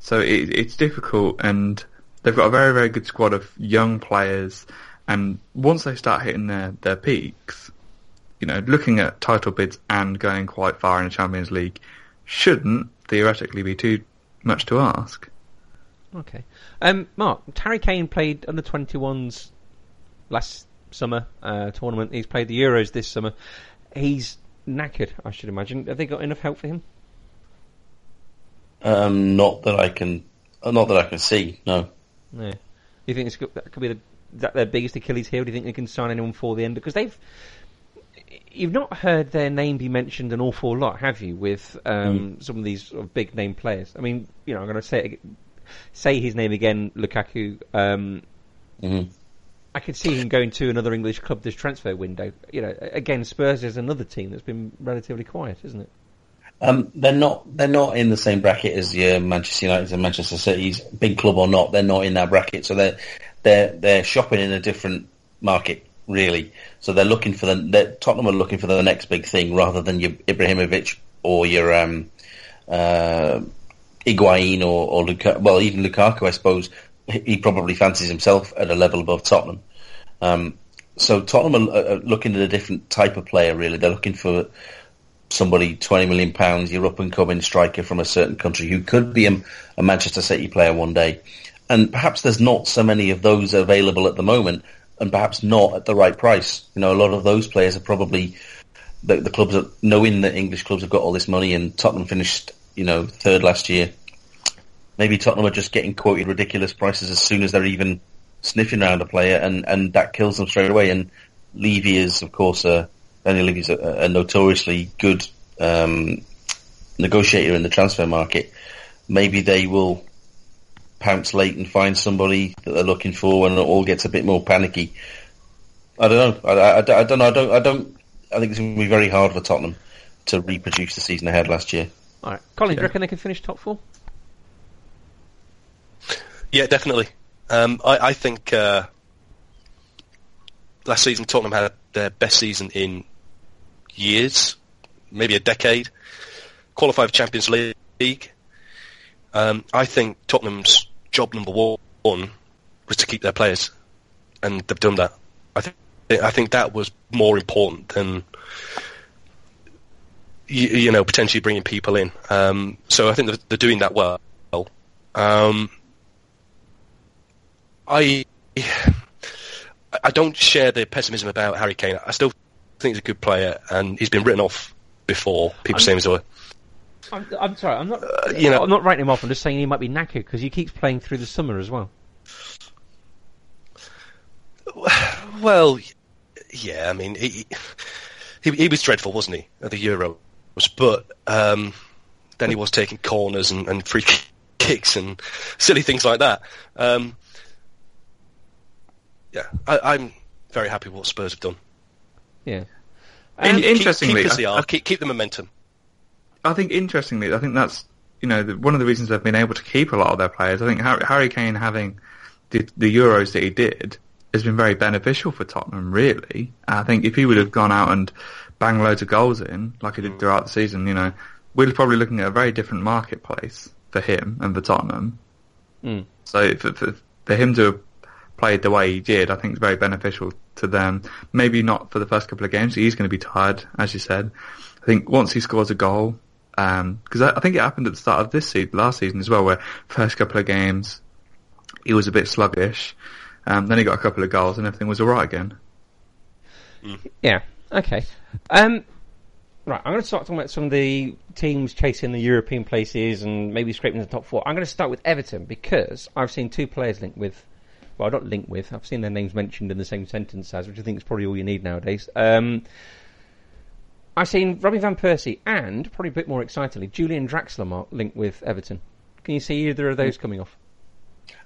So it, it's difficult, and they've got a very very good squad of young players. And once they start hitting their their peaks, you know, looking at title bids and going quite far in the Champions League shouldn't theoretically be too much to ask. Okay. Um, Mark, Harry Kane played under 21s last summer uh, tournament. He's played the Euros this summer. He's knackered, I should imagine. Have they got enough help for him? Um, not that I can, uh, not that I can see. No. No. You think it's, that could be the, is that their biggest Achilles heel? Do you think they can sign anyone for the end? Because they've. You've not heard their name be mentioned an awful lot, have you? With um, some of these sort of big name players. I mean, you know, I'm going to say say his name again, Lukaku. Um, Mhm. I could see him going to another English club this transfer window. You know, again, Spurs is another team that's been relatively quiet, isn't it? Um, they're not. They're not in the same bracket as your Manchester United and Manchester City's big club or not. They're not in that bracket, so they're they're they're shopping in a different market, really. So they're looking for the Tottenham are looking for the next big thing rather than your Ibrahimovic or your um, uh, or, or Luka, well, even Lukaku. I suppose he he probably fancies himself at a level above Tottenham. Um, so Tottenham are, are looking at a different type of player. Really, they're looking for somebody twenty million pounds, your up and coming striker from a certain country who could be a, a Manchester City player one day. And perhaps there's not so many of those available at the moment, and perhaps not at the right price. You know, a lot of those players are probably the, the clubs are knowing that English clubs have got all this money, and Tottenham finished, you know, third last year. Maybe Tottenham are just getting quoted ridiculous prices as soon as they're even sniffing around a player, and, and that kills them straight away. And Levy is, of course, a, Daniel Levy's a, a notoriously good um, negotiator in the transfer market. Maybe they will pounce late and find somebody that they're looking for, and it all gets a bit more panicky. I don't know. I, I, I don't know. I don't. I don't. I think it's going to be very hard for Tottenham to reproduce the season ahead last year. All right, Colin, do you reckon they can finish top four? Yeah, definitely. Um, I, I think uh, last season Tottenham had their best season in years, maybe a decade. Qualified for Champions League. Um, I think Tottenham's job number one was to keep their players, and they've done that. I think I think that was more important than you, you know potentially bringing people in. Um, so I think they're, they're doing that well. Um, I I don't share the pessimism about Harry Kane. I still think he's a good player, and he's been written off before. People say he's a I'm, I'm sorry, I'm not. you know- I'm not writing him off. I'm just saying he might be knackered because he keeps playing through the summer as well. (sighs) well, yeah. I mean, he, he he was dreadful, wasn't he, at the Euros? but um, then he was taking corners and, and free kicks and silly things like that. Um, yeah, I, I'm very happy with what Spurs have done. Yeah. In- Um, interestingly, keep, keep I- I- keep, keep the momentum. I think interestingly, I think that's you know one of the reasons they've been able to keep a lot of their players. I think Harry, Harry Kane having the, the Euros that he did has been very beneficial for Tottenham. Really, I think if he would have gone out and banged loads of goals in like he did throughout the season, you know, we're probably looking at a very different marketplace for him and for Tottenham. Mm. So for, for, for him to have played the way he did, I think it's very beneficial to them. Maybe not for the first couple of games. He's going to be tired, as you said. I think once he scores a goal, because I, I think it happened at the start of this season, last season as well, where first couple of games he was a bit sluggish. Um, then he got a couple of goals and everything was all right again. Yeah. Okay. Um, right. I'm going to start talking about some of the teams chasing the European places and maybe scraping the top four. I'm going to start with Everton because I've seen two players linked with. Well, not linked with. I've seen their names mentioned in the same sentence as, which I think is probably all you need nowadays. I've seen Robbie van Persie and, probably a bit more excitedly, Julian Draxler linked with Everton. Can you see either of those coming off?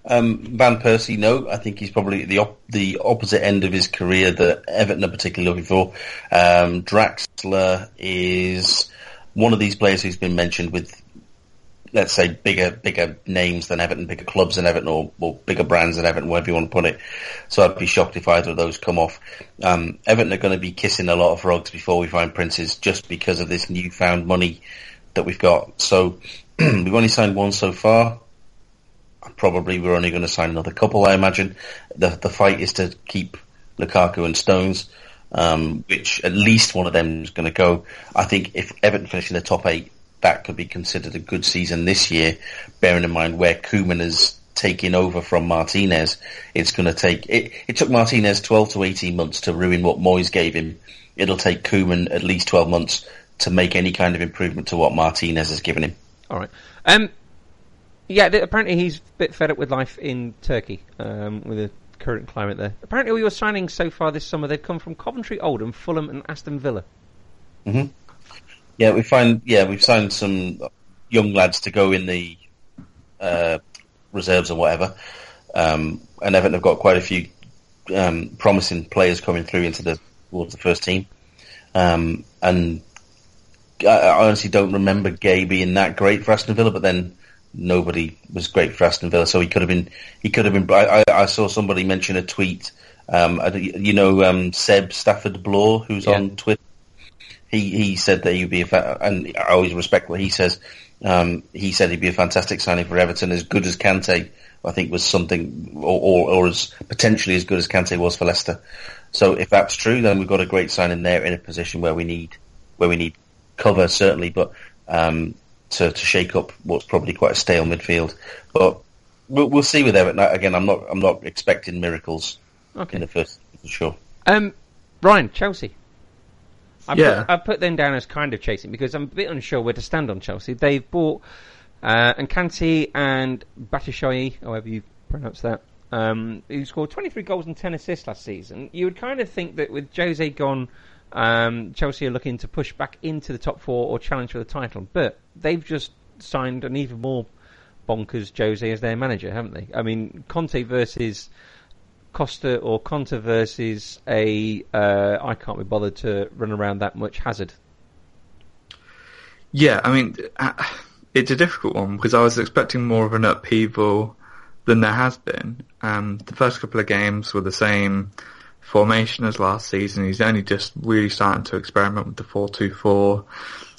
Um, Van Persie, no. I think he's probably the op- the opposite end of his career that Everton are particularly looking for. Um, Draxler is one of these players who's been mentioned with, let's say, bigger bigger names than Everton, bigger clubs than Everton, or, or bigger brands than Everton, whatever you want to put it. So I'd be shocked if either of those come off. Um, Everton are going to be kissing a lot of frogs before we find princes, just because of this newfound money that we've got. So (clears throat) we've only signed one so far probably we're only going to sign another couple, I imagine. The the fight is to keep Lukaku and Stones, um, which at least one of them is going to go. I think if Everton finish in the top eight, that could be considered a good season this year, bearing in mind where Koeman is taking over from Martinez. It's going to take, it, it took Martinez 12 to 18 months to ruin what Moyes gave him. It'll take Koeman at least 12 months to make any kind of improvement to what Martinez has given him. All right. Um, yeah, apparently he's a bit fed up with life in Turkey, um, with the current climate there. Apparently all your signings so far this summer, they've come from Coventry, Oldham, Fulham and Aston Villa. Yeah, we find yeah we've signed some young lads to go in the uh, reserves or whatever, um, and Everton have got quite a few um, promising players coming through into the towards the first team, um, and I, I honestly don't remember Gueye being that great for Aston Villa, but then nobody was great for Aston Villa, so he could have been he could have been. I, I, I saw somebody mention a tweet. Um, you know um, Seb Stafford Bloor, who's Yeah. on Twitter he he said that he'd be a fa- and I always respect what he says. Um, he said he'd be a fantastic signing for Everton, as good as Kante. I think was something, or, or, or as potentially as good as Kante was for Leicester. So if that's true, then we've got a great signing there in a position where we need where we need cover certainly, but um, to to shake up what's probably quite a stale midfield. But we'll, we'll see with Everton. Again, I'm not I'm not expecting miracles in the first for sure. Um, Ryan, Chelsea. I Yeah. Put, I put them down as kind of chasing because I'm a bit unsure where to stand on Chelsea. They've bought uh, Nkanti and Batshuayi, however you pronounce that, um, who scored 23 goals and 10 assists last season. You would kind of think that with Jose gone, um, Chelsea are looking to push back into the top four or challenge for the title. But they've just signed an even more bonkers Jose as their manager, haven't they? I mean, Conte versus Costa or Conte versus a uh, I can't be bothered to run around that much Hazard. Yeah, I mean, uh, it's a difficult one because I was expecting more of an upheaval than there has been. Um, the first couple of games were the same formation as last season. He's only just really starting to experiment with the 4-2-4.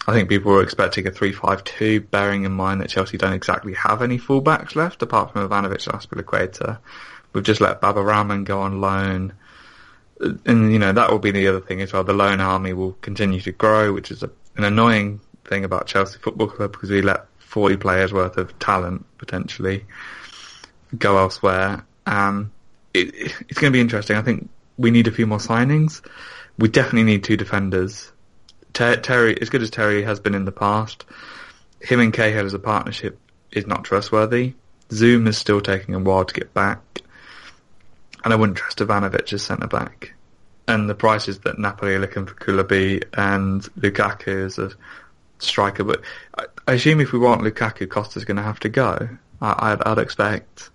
I think people were expecting a 3-5-2, bearing in mind that Chelsea don't exactly have any fullbacks left, apart from Ivanovic and Azpilicueta. We've just let Baba Rahman go on loan. And, you know, that will be the other thing as well. The loan army will continue to grow, which is a, an annoying thing about Chelsea Football Club because we let 40 players worth of talent potentially go elsewhere. Um, it, it's going to be interesting. I think we need a few more signings. We definitely need two defenders. Ter- Terry, as good as Terry has been in the past, him and Cahill as a partnership is not trustworthy. Zouma is still taking a while to get back. And I wouldn't trust Ivanovic as centre back. And the prices that Napoli are looking for Koulibaly and Lukaku as a striker. But I, I assume if we want Lukaku, Costa's going to have to go. I, I'd, I'd expect,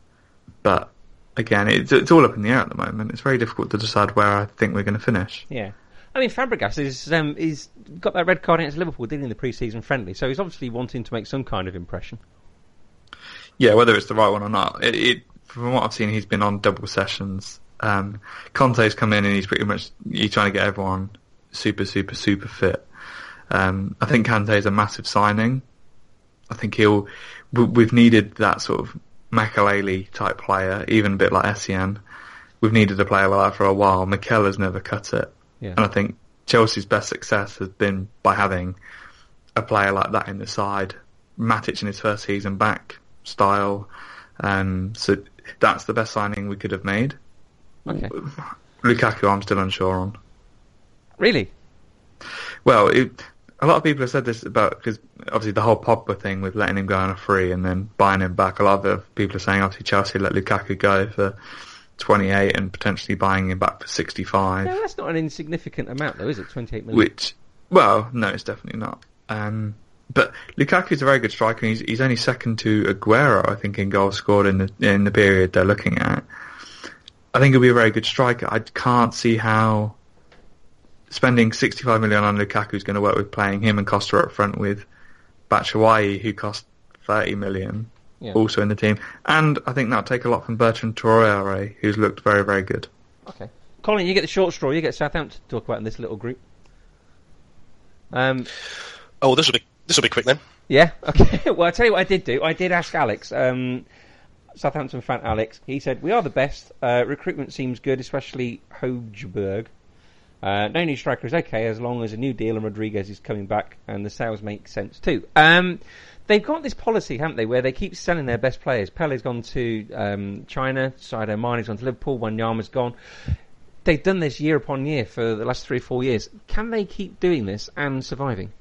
but again, it's, it's all up in the air at the moment. It's very difficult to decide where I think we're going to finish. Yeah. I mean, Fabregas is um, is got that red card against Liverpool, didn't he, in the pre-season friendly? So he's obviously wanting to make some kind of impression. Yeah, whether it's the right one or not, it, it from what I've seen, he's been on double sessions. Um, Conte's come in and he's pretty much he's trying to get everyone super, super, super fit. Um, I think Kante is a massive signing. I think he'll. we- We've needed that sort of Makelele type player, even a bit like Essien. We've needed a player like that for a while. Mikel has never cut it, Yeah. and I think Chelsea's best success has been by having a player like that in the side. Matic in his first season back style, um, so that's the best signing we could have made. Okay. Lukaku, I'm still unsure on. Really? Well, it, a lot of people have said this about because obviously the whole Pogba thing with letting him go on a free and then buying him back. A lot of people are saying obviously Chelsea let Lukaku go for 28 and potentially buying him back for 65, No, that's not an insignificant amount, though, is it? Twenty-eight million. which, well, no, it's definitely not. Um, but Lukaku's a very good striker. He's, he's only second to Aguero, I think, in goals scored in the in the period they're looking at. I think he'll be a very good striker. I can't see how spending 65 million on Lukaku is going to work with playing him and Costa up front with Batshuayi, who cost 30 million, Yeah. also in the team. And I think that'll take a lot from Bertrand Traore, who's looked very, very good. Okay. Colin, you get the short straw. You get Southampton to talk about in this little group. Um, Oh, this will be this will be quick then. yeah. Okay. (laughs) well, I tell you what I did do. I did ask Alex, um, Southampton fan Alex. He said we are the best. Uh, recruitment seems good, especially Højbjerg. Uh, no new striker is okay as long as a new deal and Rodriguez is coming back and the sales make sense too. Um, they've got this policy, haven't they, where they keep selling their best players. Pellè's gone to um, China, Sadio Mane's gone to Liverpool, Wanyama's gone. They've done this year upon year for the last three or four years. Can they keep doing this and surviving?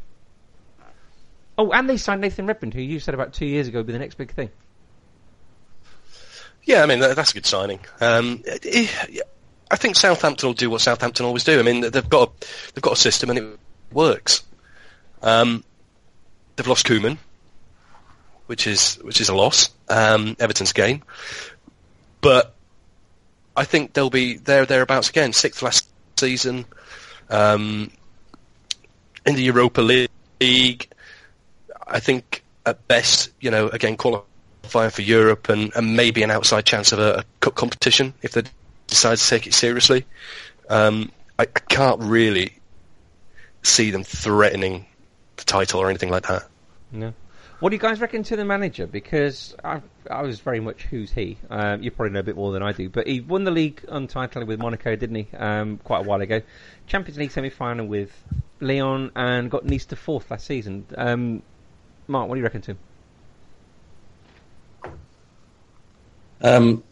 Oh, and they signed Nathan Redmond, who you said about two years ago would be the next big thing. Yeah, I mean that, that's a good signing. Um, I think Southampton will do what Southampton always do. I mean they've got a, they've got a system and it works. Um, they've lost Koeman, which is which is a loss. Um, Everton's gain, but I think they'll be there thereabouts again. Sixth last season um, in the Europa League. I think at best, you know, again qualifying for Europe and, and maybe an outside chance of a, a cup competition if they decide to take it seriously. Um, I, I can't really see them threatening the title or anything like that. No. What do you guys reckon to the manager? Because I, I was very much who's he. Um, you probably know a bit more than I do, but he won the league untitled with Monaco, didn't he? Um, quite a while ago. Champions League semi-final with Lyon and got Nice to fourth last season. Um, Mark, what do you reckon Tim? Um,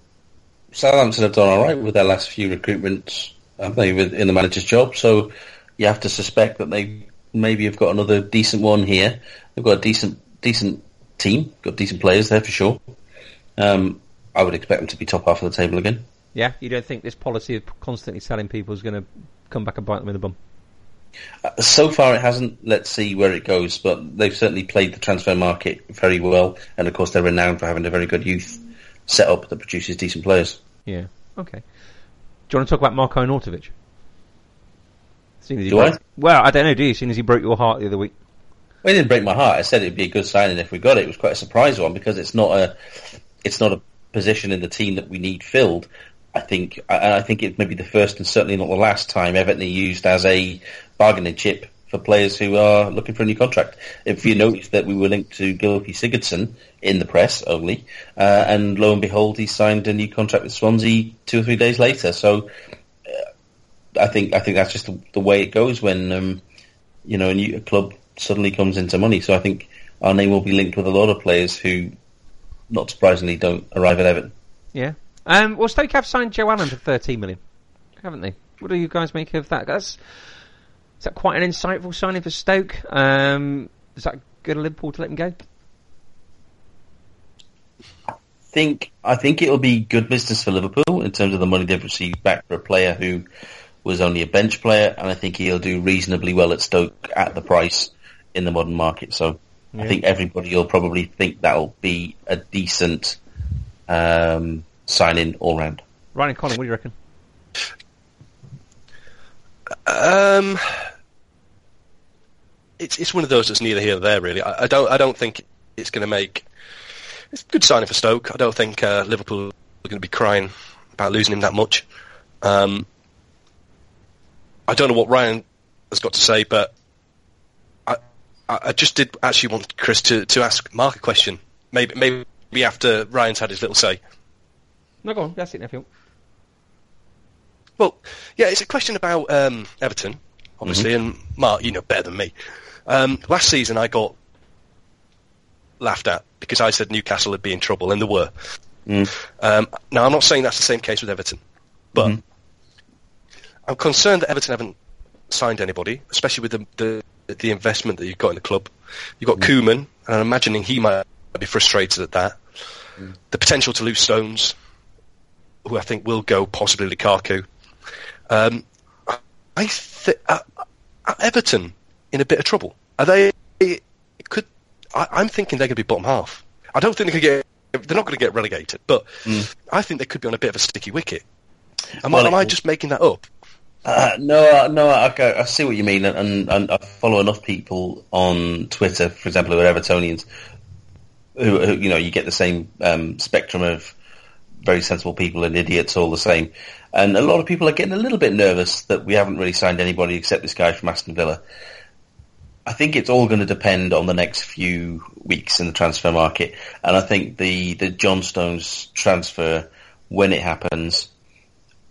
Southampton have done all right with their last few recruitments, haven't they, with, in the manager's job? So you have to suspect that they maybe have got another decent one here. They've got a decent, decent team, got decent players there for sure. Um, I would expect them to be top half of the table again. Yeah, you don't think this policy of constantly selling people is going to come back and bite them in the bum? So far, it hasn't. Let's see where it goes. But they've certainly played the transfer market very well, and of course, they're renowned for having a very good youth setup that produces decent players. Yeah. Okay. Do you want to talk about Marko Arnautovic? Seeing as he Do broke- I? Well, I don't know. Do you? Seeing as he broke your heart the other week. Well, it didn't break my heart. I said it'd be a good signing if we got it. It was quite a surprise one because it's not a, it's not a position in the team that we need filled. I think, and I think it may be the first and certainly not the last time Everton used as a bargaining chip for players who are looking for a new contract. If you notice that we were linked to Gylfi Sigurdsson in the press only, uh, and lo and behold, he signed a new contract with Swansea two or three days later. So, uh, I think I think that's just the, the way it goes when um, you know a new a club suddenly comes into money. So I think our name will be linked with a lot of players who, not surprisingly, don't arrive at Everton. Yeah. Um, well, Stoke have signed Joe Allen for 13 million, haven't they? What do you guys make of that? That's is that quite an insightful signing for Stoke? Um, is that good of Liverpool to let him go? think I think it'll be good business for Liverpool in terms of the money they've received back for a player who was only a bench player, and I think he'll do reasonably well at Stoke at the price in the modern market. So Yeah. I think everybody will probably think that'll be a decent um, sign in all round. Ryan and Colin, what do you reckon? Um, it's it's one of those that's neither here nor there really. I, I don't I don't think it's going to make. It's a good signing for Stoke. I don't think uh, Liverpool are going to be crying about losing him that much. Um, I don't know what Ryan has got to say, but I I I just did actually want Chris to, to ask Mark a question. Maybe maybe after Ryan's had his little say. No, go on. That's it, Neville. Well, yeah, it's a question about um, Everton, obviously, and Mark, you know better than me. Um, last season, I got laughed at because I said Newcastle would be in trouble, and they were. Um, now, I'm not saying that's the same case with Everton, but I'm concerned that Everton haven't signed anybody, especially with the, the the investment that you've got in the club. You've got Koeman, and I'm imagining he might be frustrated at that. The potential to lose Stones, who I think will go, possibly Lukaku. Um, I th- uh, Everton in a bit of trouble. Are they? Could I, I'm thinking they're going to be bottom half. I don't think they could get. They're not going to get relegated, but I think they could be on a bit of a sticky wicket. Am, Well, I, am I just making that up? Uh, no, uh, no, I, I I see what you mean, and, and I follow enough people on Twitter, for example, who are Evertonians, who, who you know, you get the same um, spectrum of very sensible people and idiots all the same, and a lot of people are getting a little bit nervous that we haven't really signed anybody except this guy from Aston Villa. I think it's all going to depend on the next few weeks in the transfer market, and I think the the John Stones transfer, when it happens,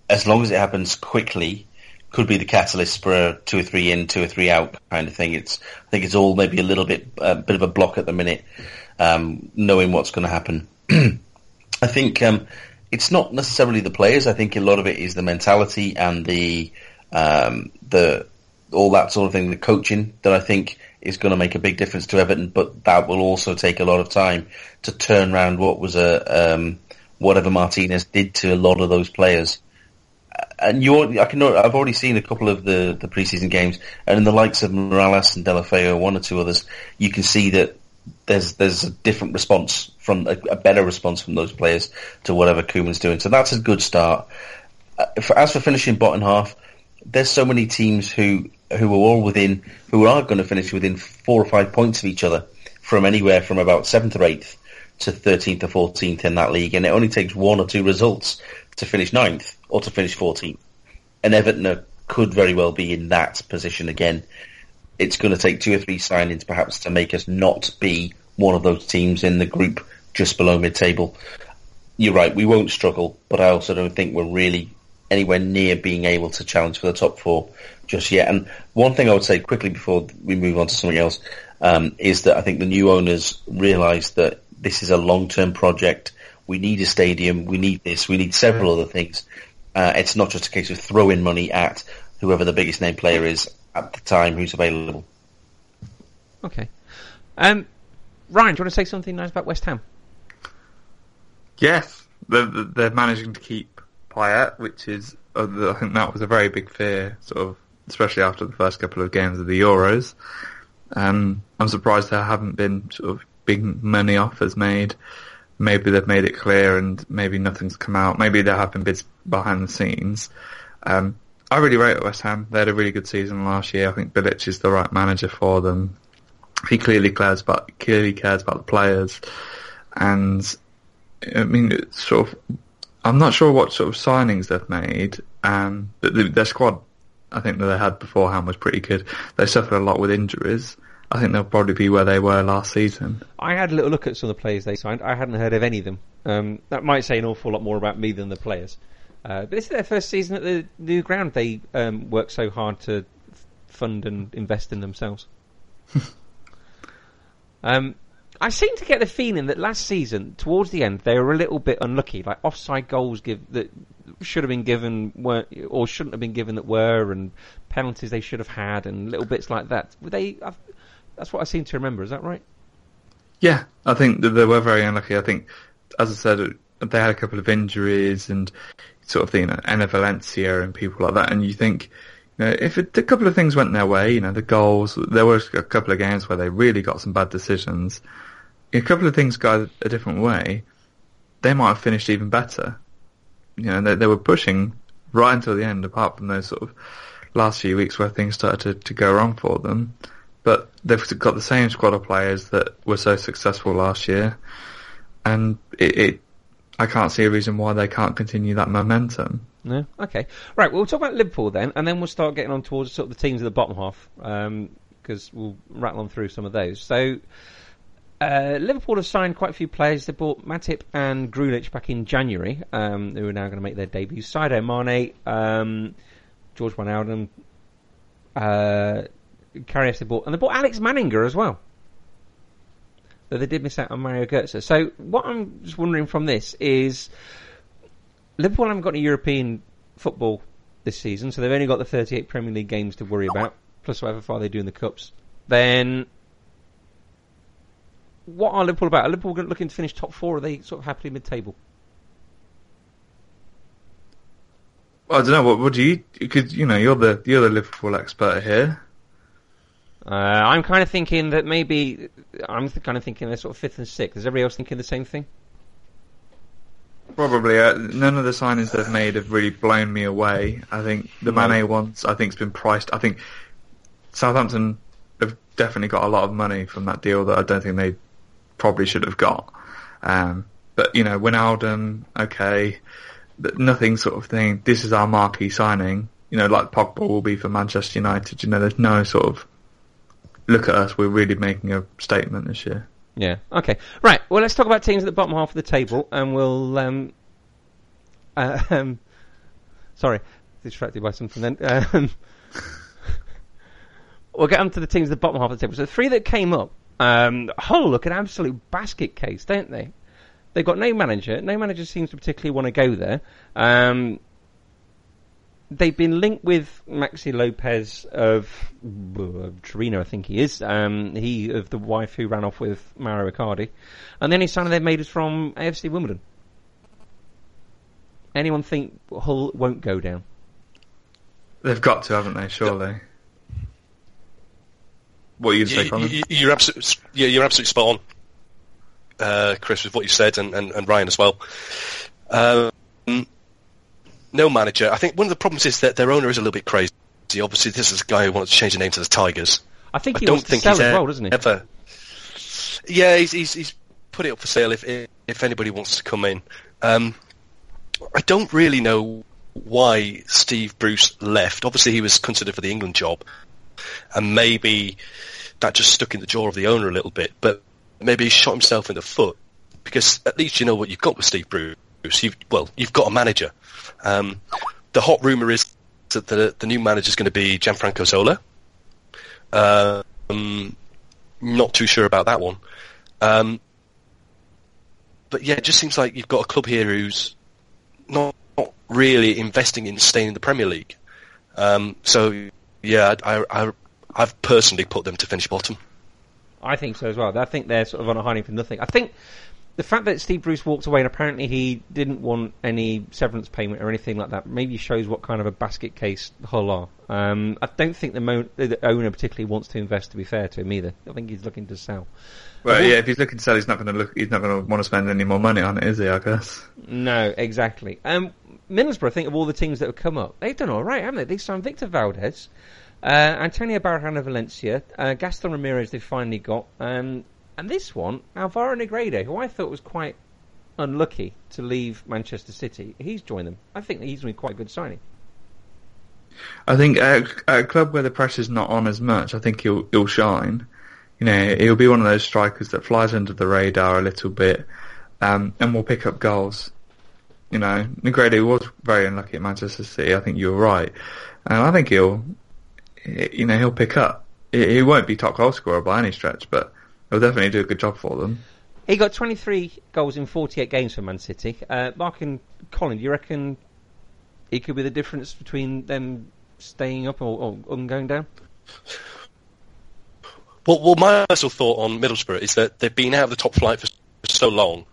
as long as it happens quickly, could be the catalyst for a two or three in, two or three out kind of thing. It's I think it's all maybe a little bit a bit of a block at the minute, um, knowing what's going to happen. (clears throat) I think um, it's not necessarily the players. I think a lot of it is the mentality and the um, the all that sort of thing, the coaching that I think is going to make a big difference to Everton. But that will also take a lot of time to turn around what was a um, whatever Martinez did to a lot of those players and you, I can, I've already seen a couple of the, the preseason games, and in the likes of Mirallas and Deulofeu, one or two others, you can see that there's there's a different response from a, a better response from those players to whatever Koeman's doing. So that's a good start. Uh, for, as for finishing bottom half, there's so many teams who who are all within who are going to finish within four or five points of each other from anywhere from about seventh or eighth to 13th or 14th in that league, and it only takes one or two results to finish ninth or to finish 14th. And Everton could very well be in that position again. It's going to take two or three signings perhaps to make us not be one of those teams in the group just below mid-table. You're right, we won't struggle, but I also don't think we're really anywhere near being able to challenge for the top four just yet. And one thing I would say quickly before we move on to something else um, is that I think the new owners realise that this is a long-term project. We need a stadium. We need this. We need several other things. Uh, it's not just a case of throwing money at whoever the biggest name player is at the time who's available. Okay. Um, Ryan, do you want to say something nice about West Ham? Yes, they're, they're managing to keep Payet, which is uh, I think that was a very big fear, sort of, especially after the first couple of games of the Euros. Um, I'm surprised there haven't been sort of big money offers made. Maybe they've made it clear, and maybe nothing's come out. Maybe there have been bids behind the scenes. Um, I really rate West Ham. They had a really good season last year. I think Bilic is the right manager for them. He clearly cares about clearly cares about the players, and I mean, it's sort of. I'm not sure what sort of signings they've made. Um, but the, their squad, I think that they had beforehand was pretty good. They suffered a lot with injuries. I think they'll probably be where they were last season. I had a little look at some of the players they signed. I hadn't heard of any of them. Um, that might say an awful lot more about me than the players. Uh, but this is their first season at the new ground. They um, worked so hard to fund and invest in themselves. (laughs) um, I seem to get the feeling that last season, towards the end, they were a little bit unlucky. Like offside goals give that should have been given weren't, or shouldn't have been given that were, and penalties they should have had, and little bits like that. Were they? I've, that's what I seem to remember. Is that right? Yeah, I think that they were very unlucky. I think, as I said, they had a couple of injuries and sort of thing, Enner Valencia and people like that. And you think, Uh, if it, a couple of things went their way, you know, the goals, there were a couple of games where they really got some bad decisions. A couple of things go a different way, they might have finished even better. You know, they, they were pushing right until the end, apart from those sort of last few weeks where things started to, to go wrong for them. But they've got the same squad of players that were so successful last year, and it, it I can't see a reason why they can't continue that momentum. No. Okay. Right. Well, we'll talk about Liverpool then, and then we'll start getting on towards sort of the teams of the bottom half, because um, we'll rattle on through some of those. So. Uh, Liverpool have signed quite a few players. They bought Matip and Grujic back in January, um, who are now going to make their debuts. Sadio Mane, um, George Wijnaldum, uh, Karius they bought, and they bought Alex Manninger as well. Though they did miss out on Mario Götze. So what I'm just wondering from this is Liverpool haven't got any European football this season, so they've only got the 38 Premier League games to worry about, plus whatever far they do in the cups. Then what are Liverpool about? Are Liverpool looking to finish top four? Or are they sort of happily mid-table? Well, I don't know. What, what do you? Because you know, you're the you're the Liverpool expert here. Uh, I'm kind of thinking that maybe I'm kind of thinking they're sort of fifth and sixth. Is everybody else thinking the same thing? Probably. Uh, none of the signings they've made have really blown me away. I think the no. Mane ones, I think, has been priced. I think Southampton have definitely got a lot of money from that deal that I don't think they probably should have got. Um, but you know, Wijnaldum, okay, nothing sort of thing. This is our marquee signing. You know, like Pogba will be for Manchester United. You know, there's no sort of look at us. We're really making a statement this year. Yeah. Okay. Right. Well, let's talk about teams at the bottom half of the table, and we'll. Um, uh, (laughs) um, sorry, distracted by something. Then um, (laughs) we'll get on to the teams at the bottom half of the table. So three that came up um, Hull look an absolute basket case, don't they? They've got no manager. No manager seems to particularly want to go there. Um, they've been linked with Maxi Lopez of uh, Torino, I think he is. Um, he of the wife who ran off with Mauro Icardi, and then his son they've made is from AFC Wimbledon. Anyone think Hull won't go down? They've got to, haven't they? Surely. What you say, Colin? You, you're absolutely, yeah, you're absolutely spot on, uh, Chris, with what you said, and, and, and Ryan as well. Um, no manager. I think one of the problems is that their owner is a little bit crazy. Obviously, this is a guy who wants to change the name to the Tigers. I think he I don't think he's as well, doesn't he? Ever. Yeah, he's, he's, he's put it up for sale if if anybody wants to come in. Um, I don't really know why Steve Bruce left. Obviously, he was considered for the England job, and maybe that just stuck in the jaw of the owner a little bit. But maybe he shot himself in the foot because at least you know what you've got with Steve Bruce. You've, well, you've got a manager. Um, the hot rumor is that the, the new manager is going to be Gianfranco Zola. Um, not too sure about that one. Um, but yeah, it just seems like you've got a club here who's not, not really investing in staying in the Premier League. Um, so yeah, I, I, I've personally put them to finish bottom. I think so as well. I think they're sort of on a hiding from nothing. I think the fact that Steve Bruce walked away and apparently he didn't want any severance payment or anything like that maybe shows what kind of a basket case Hull are. Um, I don't think the, mo- the, owner particularly wants to invest. To be fair to him either, I think he's looking to sell. Well, yeah, if he's looking to sell, he's not going to look. He's not going to want to spend any more money on it, is he? I guess. No, exactly. Um, Middlesbrough, I think of all the teams that have come up, they've done all right, haven't they? They signed Victor Valdés. Uh, Antonio Barragan Valencia, uh, Gaston Ramirez they've finally got, um, and this one, Alvaro Negredo, who I thought was quite unlucky to leave Manchester City, he's joined them. I think he's been quite a good signing. I think at, a club where the pressure's not on as much, I think he'll he'll shine. You know, he'll be one of those strikers that flies under the radar a little bit, um, and will pick up goals. You know, Negredo was very unlucky at Manchester City. I think you're right, and I think he'll you know, he'll pick up. He, won't be top goal scorer by any stretch, but he'll definitely do a good job for them. He got 23 goals in 48 games for Man City. Uh, Mark and Colin, do you reckon he could be the difference between them staying up or, or going down? Well, well, my personal thought on Middlesbrough is that they've been out of the top flight for so long,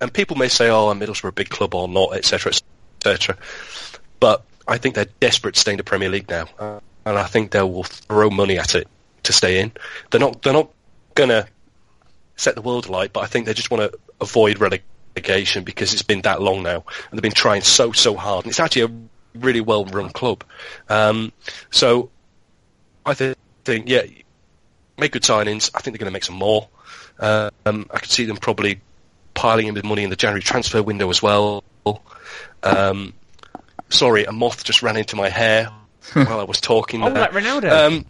and people may say, "Oh, are Middlesbrough a big club or not?" etc., etc. But I think they're desperate to stay in the Premier League now. and I think they will throw money at it to stay in. They're not they're not gonna set the world alight, but I think they just want to avoid relegation because it's been that long now, and they've been trying so so hard. And it's actually a really well run club. Um, so I thi- think yeah, make good signings. I think they're going to make some more. Um, I could see them probably piling in with money in the January transfer window as well. Um, sorry, a moth just ran into my hair (laughs) while I was talking. Oh, there. like Ronaldo.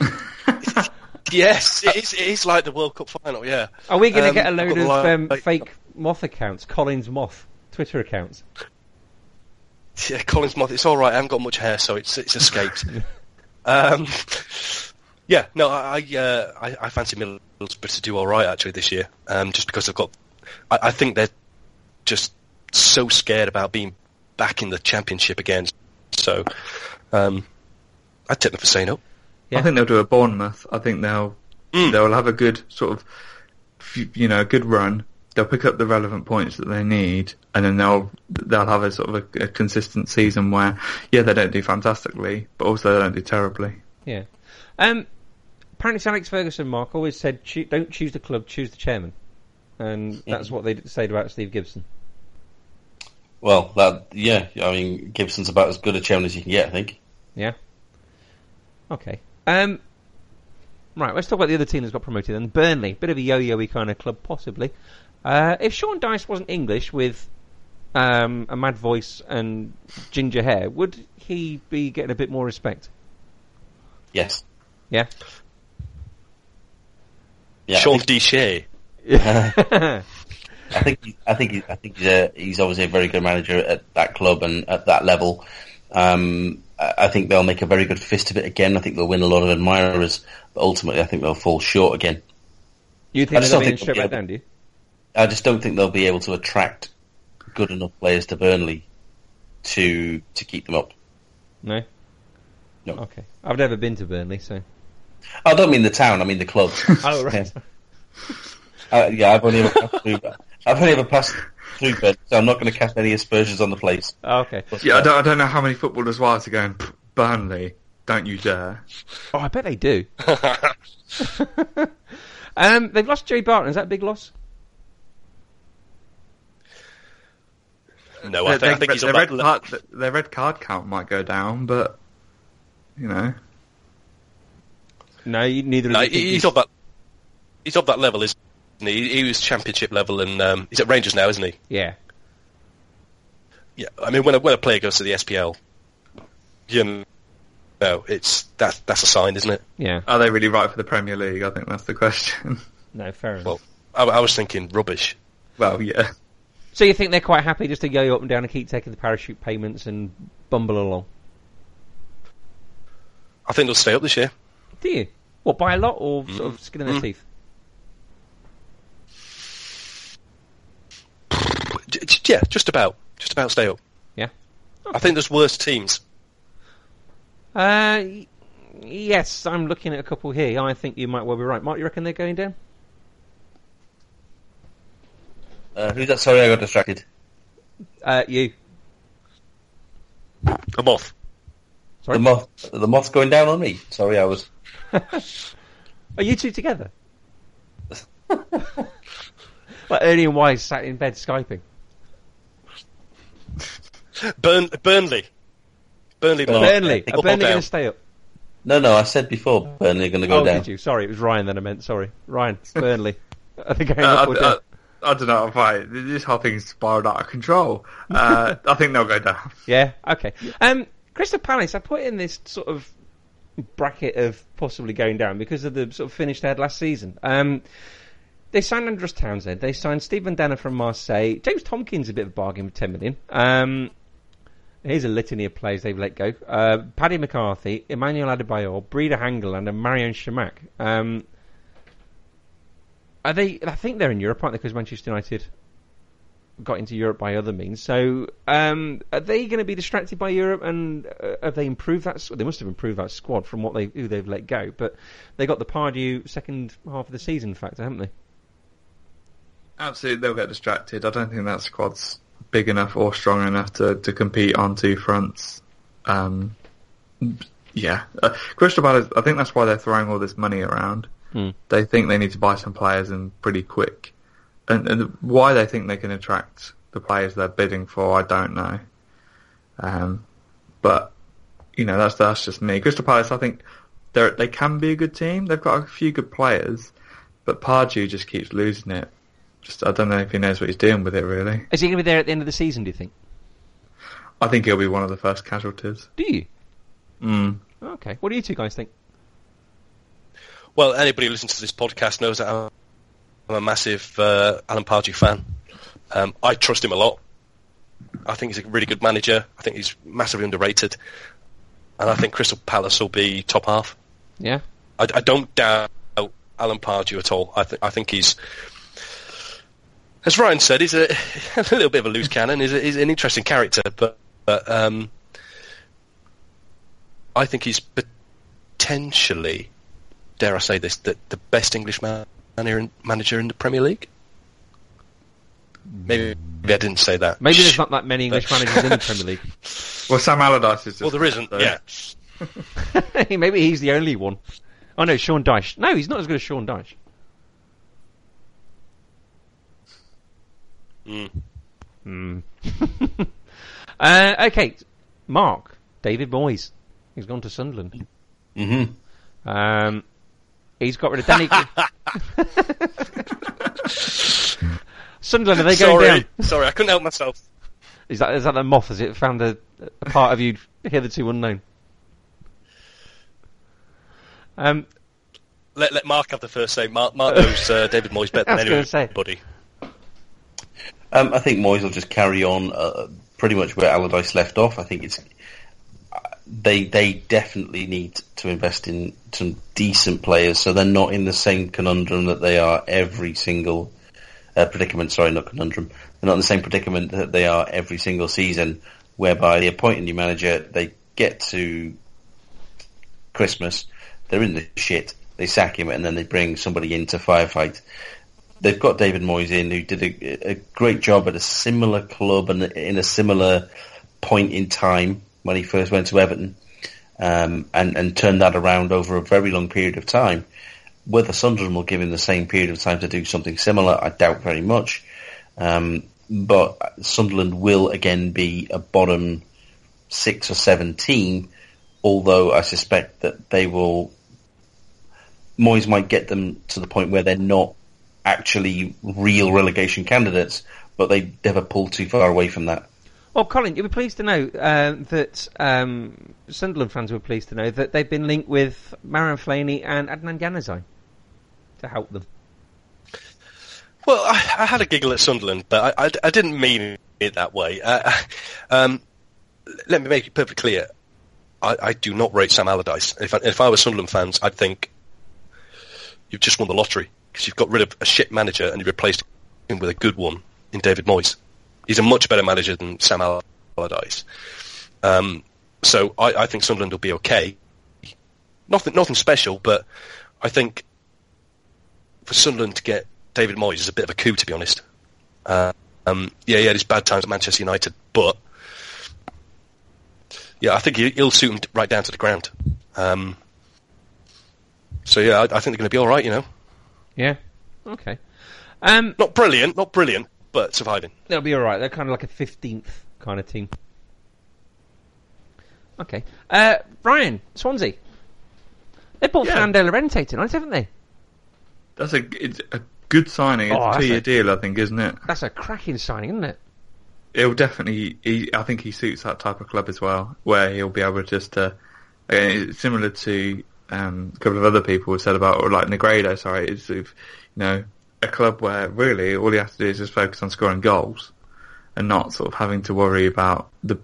(laughs) Yes, it is, it is like the World Cup final. Yeah. Are we going to um, get a load of um, fake moth accounts? Collins Moth Twitter accounts. Yeah, Collins Moth. It's all right. I haven't got much hair, so it's it's escaped. (laughs) um, yeah, no, I I, uh, I I fancy Middlesbrough to do all right actually this year. Um, just because they've got, I, I think they're just so scared about being back in the Championship again. So, um, I'd take them for saying up. Yeah. I think they'll do a Bournemouth. I think they'll Mm. they'll have a good sort of you know a good run. They'll pick up the relevant points that they need, and then they'll they'll have a sort of a, a consistent season where yeah they don't do fantastically, but also they don't do terribly. Yeah. Um, apparently, Sir Alex Ferguson, Mark, always said, don't choose the club, choose the chairman. And that's what they said about Steve Gibson. Well, that yeah, I mean Gibson's about as good a chairman as you can get, I think. Yeah. Okay. Um, right, let's talk about the other team that's got promoted then. Burnley, bit of a yo-yo-y kind of club, possibly. Uh, if Sean Dyche wasn't English with um, a mad voice and ginger hair, would he be getting a bit more respect? Yes. Yeah. Yeah. Sean (laughs) (laughs) I think, Dichet. I think I think I think he's, a, he's obviously a very good manager at that club and at that level. Um, I I think they'll make a very good fist of it again. I think they'll win a lot of admirers, but ultimately I think they'll fall short again. You I think just they'll don't be they'll back be down, do you? I just don't think they'll be able to attract good enough players to Burnley to to keep them up. No? No. Okay. I've never been to Burnley, so. I don't mean the town. I mean the club. (laughs) Oh, right. (laughs) Uh, yeah, I've only ever passed through. I've only ever passed through Burnley, so I'm not going to cast any aspersions on the place. Oh, okay. But, Yeah, I don't, I don't know how many footballers wives are going Burnley. Don't you dare! Oh, I bet they do. (laughs) (laughs) um, they've lost Joey Barton. Is that a big loss? No, I Their- think, I think he's their, red le- card, their red card count might go down, but you know, No, you- neither No, of you. he's on that. He's on that level, isn't he? He was championship level, and um, he's at Rangers now, isn't he? Yeah. Yeah. I mean, when a, when a player goes to the SPL, you know, it's that that's a sign, isn't it? Yeah. are they really right for the Premier League? I think that's the question. (laughs) No, fair enough. Well, I, I was thinking rubbish. well, yeah. so you think they're quite happy just to go up and down and keep taking the parachute payments and bumble along? I think they'll stay up this year. Do you? What, by a lot or sort of skin in their Mm. teeth? Yeah, just about, just about stay up. Yeah. I think there's worse teams. Uh, yes, I'm looking at a couple here. I think you might well be right. Mark, you reckon they're going down? Uh, who's that? Sorry, I got distracted. Uh, you. A moth. Sorry? The moth, the moth's going down on me. Sorry, I was. (laughs) Are you two together? (laughs) like Ernie and Wise sat in bed skyping. Burn, Burnley. Burnley. Well, Moth. Burnley. Are Burnley going to stay up? No, no, I said before Burnley are going to go oh, down. did you? Sorry, it was Ryan that I meant. Sorry. Ryan, (laughs) Burnley. Are they going Uh, up or I, down? I, I don't know if I this whole thing's spiraled out of control. Uh, (laughs) I think they'll go down. Yeah, okay. Um, Crystal Palace, I put in this sort of bracket of possibly going down because of the sort of finish they had last season. Um, they signed Andros Townsend. They signed Steve Mandanda from Marseille. James Tomkins, a bit of a bargain with 10 million. Um, here's a litany of players they've let go. Uh, Paddy McCarthy, Emmanuel Adebayor, Brede Hangeland, and Marouane Chamakh. Um, are they? I think they're in Europe, aren't they? Because Manchester United got into Europe by other means. So, um, are they going to be distracted by Europe? And uh, have they improved that? They must have improved that squad from what they who they've let go. But they got the Pardew second half of the season factor, haven't they? Absolutely, they'll get distracted. I don't think that squad's big enough or strong enough to, to compete on two fronts. Um, Yeah, uh, Crystal Palace. I think that's why they're throwing all this money around. Hmm. They think they need to buy some players and pretty quick. And, and why they think they can attract the players they're bidding for, I don't know. Um, but you know, that's that's just me. Crystal Palace. I think they they can be a good team. They've got a few good players, but Pardew just keeps losing it. Just I don't know if he knows what he's doing with it. Really, Is he going to be there at the end of the season? Do you think? I think he'll be one of the first casualties. Do you? Mm. Okay. What do you two guys think? Well, anybody who listens to this podcast knows that I'm, I'm a massive uh, Alan Pardew fan. Um, I trust him a lot. I think he's a really good manager. I think he's massively underrated, and I think Crystal Palace will be top half. Yeah. I, I don't doubt Alan Pardew at all. I, th- I think he's, as Ryan said, he's a, (laughs) a little bit of a loose cannon. He's, a, he's an interesting character, but, but um, I think he's potentially, dare I say this, the, the best English man, manager in the Premier League. Maybe, maybe I didn't say that. Maybe there's not that many English (laughs) managers in the Premier League. Well, Sam Allardyce is just. Well, there isn't. so- Yeah. (laughs) Maybe he's the only one. Oh no, Sean Dyche. No, he's not as good as Sean Dyche. Mm. Hmm. (laughs) uh, okay, Mark David Moyes. He's gone to Sunderland. hmm Um, he's got rid of Danny. (laughs) Sunderland, are they going Sorry, down? sorry, I couldn't help myself. Is that is that the moth? Has it found a, a part of you hitherto unknown? Um, Let, let Mark have the first say. Mark, Mark knows uh, David Moyes better (laughs) than was gonna say. anybody. Um, I think Moyes will just carry on uh, pretty much where Allardyce left off. I think it's they they definitely need to invest in some decent players, so they're not in the same conundrum that they are every single uh, predicament. Sorry, not conundrum. They're not in the same predicament that they are every single season, whereby they appoint a new manager, they get to Christmas, they're in the shit, they sack him, and then they bring somebody in to firefight they've got David Moyes in, who did a, a great job at a similar club and in a similar point in time when he first went to Everton, um, and and turned that around over a very long period of time. Whether Sunderland will give him the same period of time to do something similar, I doubt very much. Um, but Sunderland will again be a bottom six or seven team, although I suspect that they will. Moyes might get them to the point where they're not actually real relegation candidates, but they never pull too far away from that. well, Colin, you'll be pleased to know uh, that um, Sunderland fans were pleased to know that they've been linked with Marouane Fellaini and Adnan Januzaj to help them. Well, I, I had a giggle at Sunderland, but I, I, I didn't mean it that way. Uh, (laughs) um, let me make it perfectly clear. I, I do not rate Sam Allardyce. If I, if I was Sunderland fans, I'd think you've just won the lottery because you've got rid of a shit manager and you replaced him with a good one in David Moyes. He's a much better manager than Sam Allardyce. Um, so I, I think Sunderland will be okay. Nothing, nothing special, but I think for Sunderland to get David Moyes is a bit of a coup, to be honest. Uh, um, yeah, he had his bad times at Manchester United, but yeah, I think he, he'll suit him right down to the ground. Um, so yeah, I, I think they're going to be all right. You know, Yeah. Okay. Um, not brilliant, not brilliant, but surviving. they'll be all right. They're kind of like a fifteenth kind of team. Okay. Uh, Brian Swansea. They bought Yeah. Fernando Llorente tonight, haven't they? That's a it's a good signing. It's Oh, a that's two-year a- deal, I think, isn't it? That's a cracking signing, isn't it? It'll definitely. He, I think he suits that type of club as well, where he'll be able to just to. Again, similar to um, a couple of other people have said about, or like Negredo. Sorry, it's sort you know a club where really all you have to do is just focus on scoring goals, and not sort of having to worry about the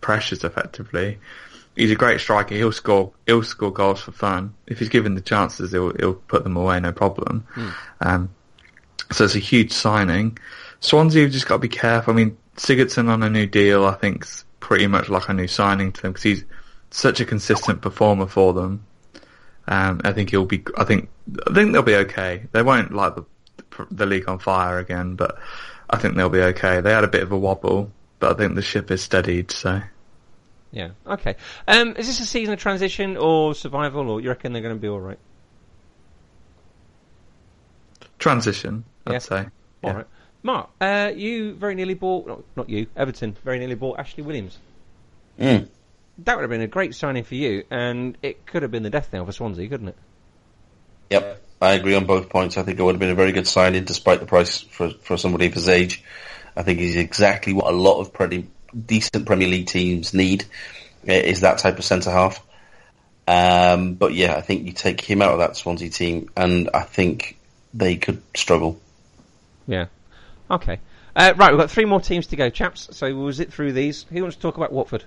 pressures effectively. He's a great striker. He'll score. He'll score goals for fun. If he's given the chances, he'll he'll put them away, no problem. Um, so it's a huge signing. Swansea have just got to be careful. I mean, Sigurdsson on a new deal, I think's pretty much like a new signing to them because he's such a consistent performer for them. Um, I think he'll be. I think. I think they'll be okay. They won't light the the league on fire again, but I think they'll be okay. They had a bit of a wobble, but I think the ship is steadied. So Yeah. Okay. Um, is this a season of transition or survival, or you reckon they're going to be all right? Transition, I'd Yeah. say. All Yeah. right. Mark, uh, you very nearly bought, not, not you, Everton very nearly bought Ashley Williams. Mm. That would have been a great signing for you, and it could have been the death knell for Swansea, couldn't it? Yep, I agree on both points. I think it would have been a very good signing, despite the price for for somebody of his age. I think he's exactly what a lot of pretty decent Premier League teams need. uh, Is that type of centre half. Um, but yeah, I think you take him out of that Swansea team, and I think they could struggle. Yeah. Okay. Uh, right, we've got three more teams to go, chaps. So we'll zip through these. Who wants to talk about Watford?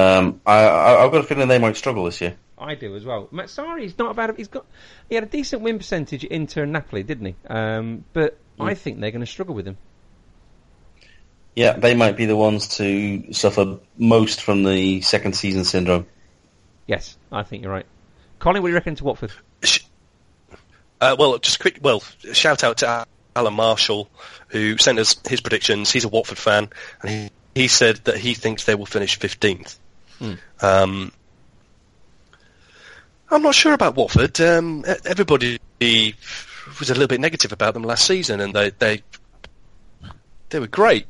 Um, I, I, I've got a feeling they might struggle this year. I do as well. Mazzarri's not a bad. He's got he had a decent win percentage at Inter and Napoli, didn't he? Um, but I think they're going to struggle with him. Yeah, they might be the ones to suffer most from the second season syndrome. Yes, I think you're right. Colin, what do you reckon to Watford? Uh, well, just quick. Well, shout out to Alan Marshall who sent us his predictions. He's a Watford fan, and he, he said that he thinks they will finish fifteenth. Um, I'm not sure about Watford. Um, everybody was a little bit negative about them last season, and they they they were great.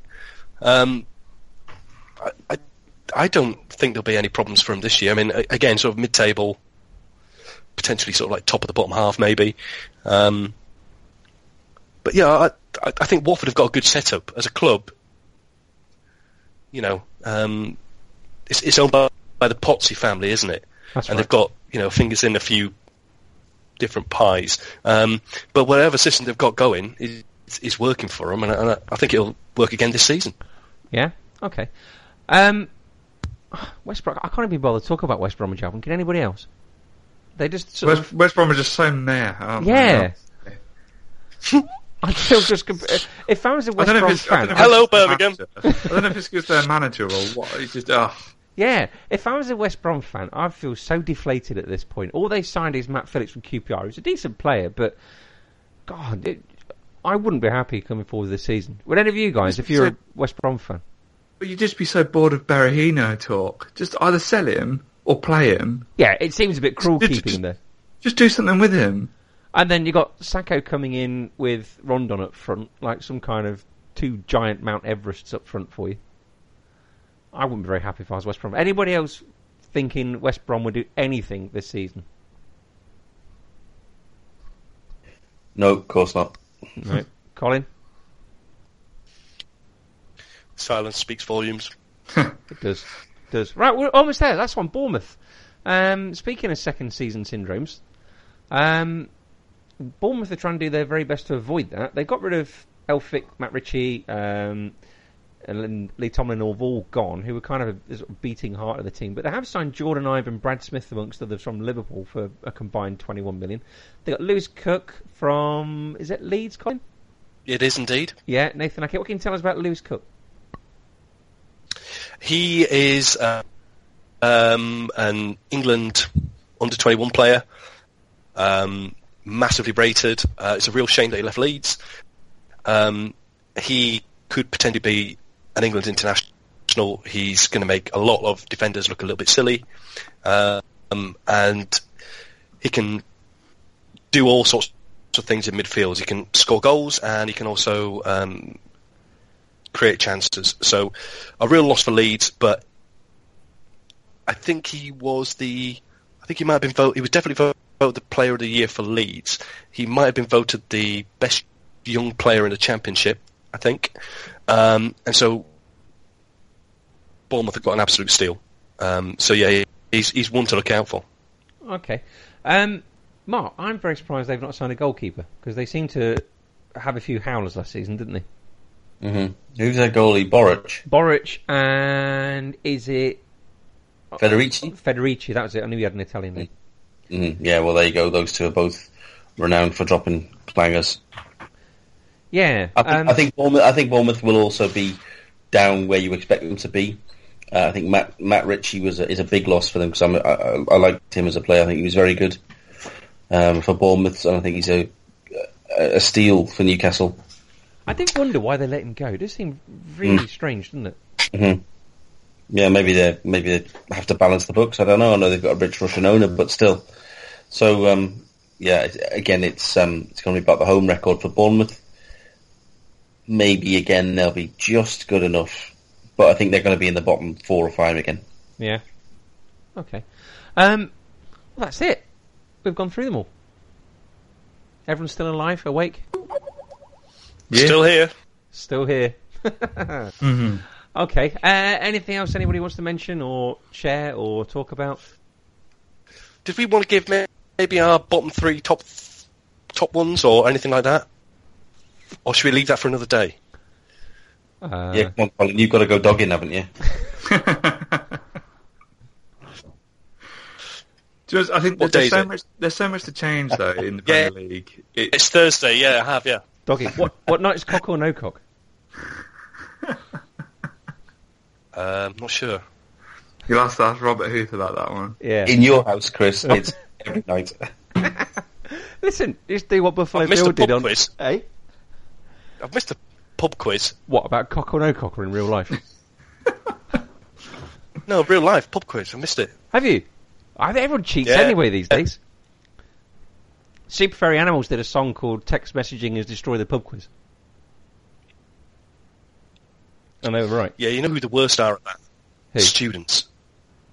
Um, I, I I don't think there'll be any problems for them this year. I mean, again, sort of mid-table potentially sort of like top of the bottom half, maybe. Um, but yeah, I, I think Watford have got a good setup as a club. You know, um, it's, it's owned by, by the Pozzo family, isn't it? That's and right. they've got you know fingers in a few different pies. Um, but whatever system they've got going is, is working for them, and, I, and I- I think it'll work again this season. Yeah. Okay. Um, West Brom. I can't even bother to talk about West Bromwich Albion. Can anybody else? They just sort West, of, West Brom are just so meh. aren't yeah. (laughs) I feel just comp- if I was a I West Brom if fan, don't know if Hello, Birmingham. I don't know if it's because their manager or what. It's just, oh, Yeah, if I was a West Brom fan, I'd feel so deflated at this point. All they signed is Matt Phillips from QPR. He's a decent player, but God, it, I wouldn't be happy coming forward this season. Would any of you guys, if you're a West Brom fan? but you'd just be so bored of Berahino talk. Just either sell him or play him. Yeah, it seems a bit cruel Just- keeping him there. Just do something with him. And then you got Sacco coming in with Rondon up front, like some kind of two giant Mount Everests up front for you. I wouldn't be very happy if I was West Brom. Anybody else thinking West Brom would do anything this season? No, of course not. Right, (laughs) Colin, Silence speaks volumes. (laughs) it does, it does. Right, we're almost there. That's one. Bournemouth. Um, speaking of second season syndromes, um, Bournemouth are trying to do their very best to avoid that. They got rid of Elphick, Matt Ritchie, um, and Lee Tomlin have all gone, who were kind of a sort of beating heart of the team. But they have signed Jordon Ibe, Brad Smith, amongst others, from Liverpool for a combined 21 million. They got Lewis Cook from is it Leeds? Colin? It is indeed. Yeah, Nathan Aké. What can you tell us about Lewis Cook? He is uh, um, an England under 21 player, um, massively rated. Uh, it's a real shame that he left Leeds. Um, he could potentially be an England international. He's going to make a lot of defenders look a little bit silly, um, and he can do all sorts of things in midfield. He can score goals, and he can also um, create chances. So a real loss for Leeds, but I think he was the, I think he might have been voted, he was definitely voted the player of the year for Leeds. He might have been voted the best young player in the championship, I think. Um, and so Bournemouth have got an absolute steal. Um, so yeah, he's, he's one to look out for. Okay. Um, Mark, I'm very surprised they've not signed a goalkeeper because they seem to have a few howlers last season, didn't they? hmm Who's their goalie? Boruc, Boruc and is it Federici. Federici? That was it. I knew he had an Italian name. hmm Yeah, well, there you go. Those two are both renowned for dropping clangers. Yeah. I think, um, I think Bournemouth. I think Bournemouth will also be down where you expect them to be. Uh, I think Matt Matt Ritchie was a, is a big loss for them because I, I, I liked him as a player. I think he was very good um, for Bournemouth, and I think he's a a steal for Newcastle. I did wonder why they let him go. It does seem really strange, doesn't it? hmm Yeah, maybe they maybe they have to balance the books. I don't know. I know they've got a rich Russian owner, but still. So um, yeah, again, it's um, it's going to be about the home record for Bournemouth. Maybe again they'll be just good enough, but I think they're going to be in the bottom four or five again. Yeah. Okay. Um, well, that's it. We've gone through them all. Everyone's still alive, awake, Yeah. Still here. still here. (laughs) hmm Okay. Uh, anything else anybody wants to mention or share or talk about? Did we want to give maybe our bottom three top top ones or anything like that? Or should we leave that for another day? Uh, yeah, come on, Colin, you've got to go dogging, haven't you? (laughs) Just, I think What there's so it? much. There's so much to change though in the (laughs) Yeah. Premier League. It, It's Thursday, yeah, I have, yeah. Doggy. What what night is cock or no cock? (laughs) Um, not sure. you'll have to ask Robert Huth about that one. Yeah. In your house, Chris, it's every night. Listen, just do what Buffalo I've missed Bill a pub did on. quiz. Eh? I've missed a pub quiz. What about cock or no cocker in real life? (laughs) No, real life pub quiz. I missed it. Have you? I think everyone cheats Yeah. anyway these days. Super Furry Animals did a song called "Text Messaging Is Destroyed the Pub Quiz." And they were right. Yeah, you know who the worst are at that? Who? Students.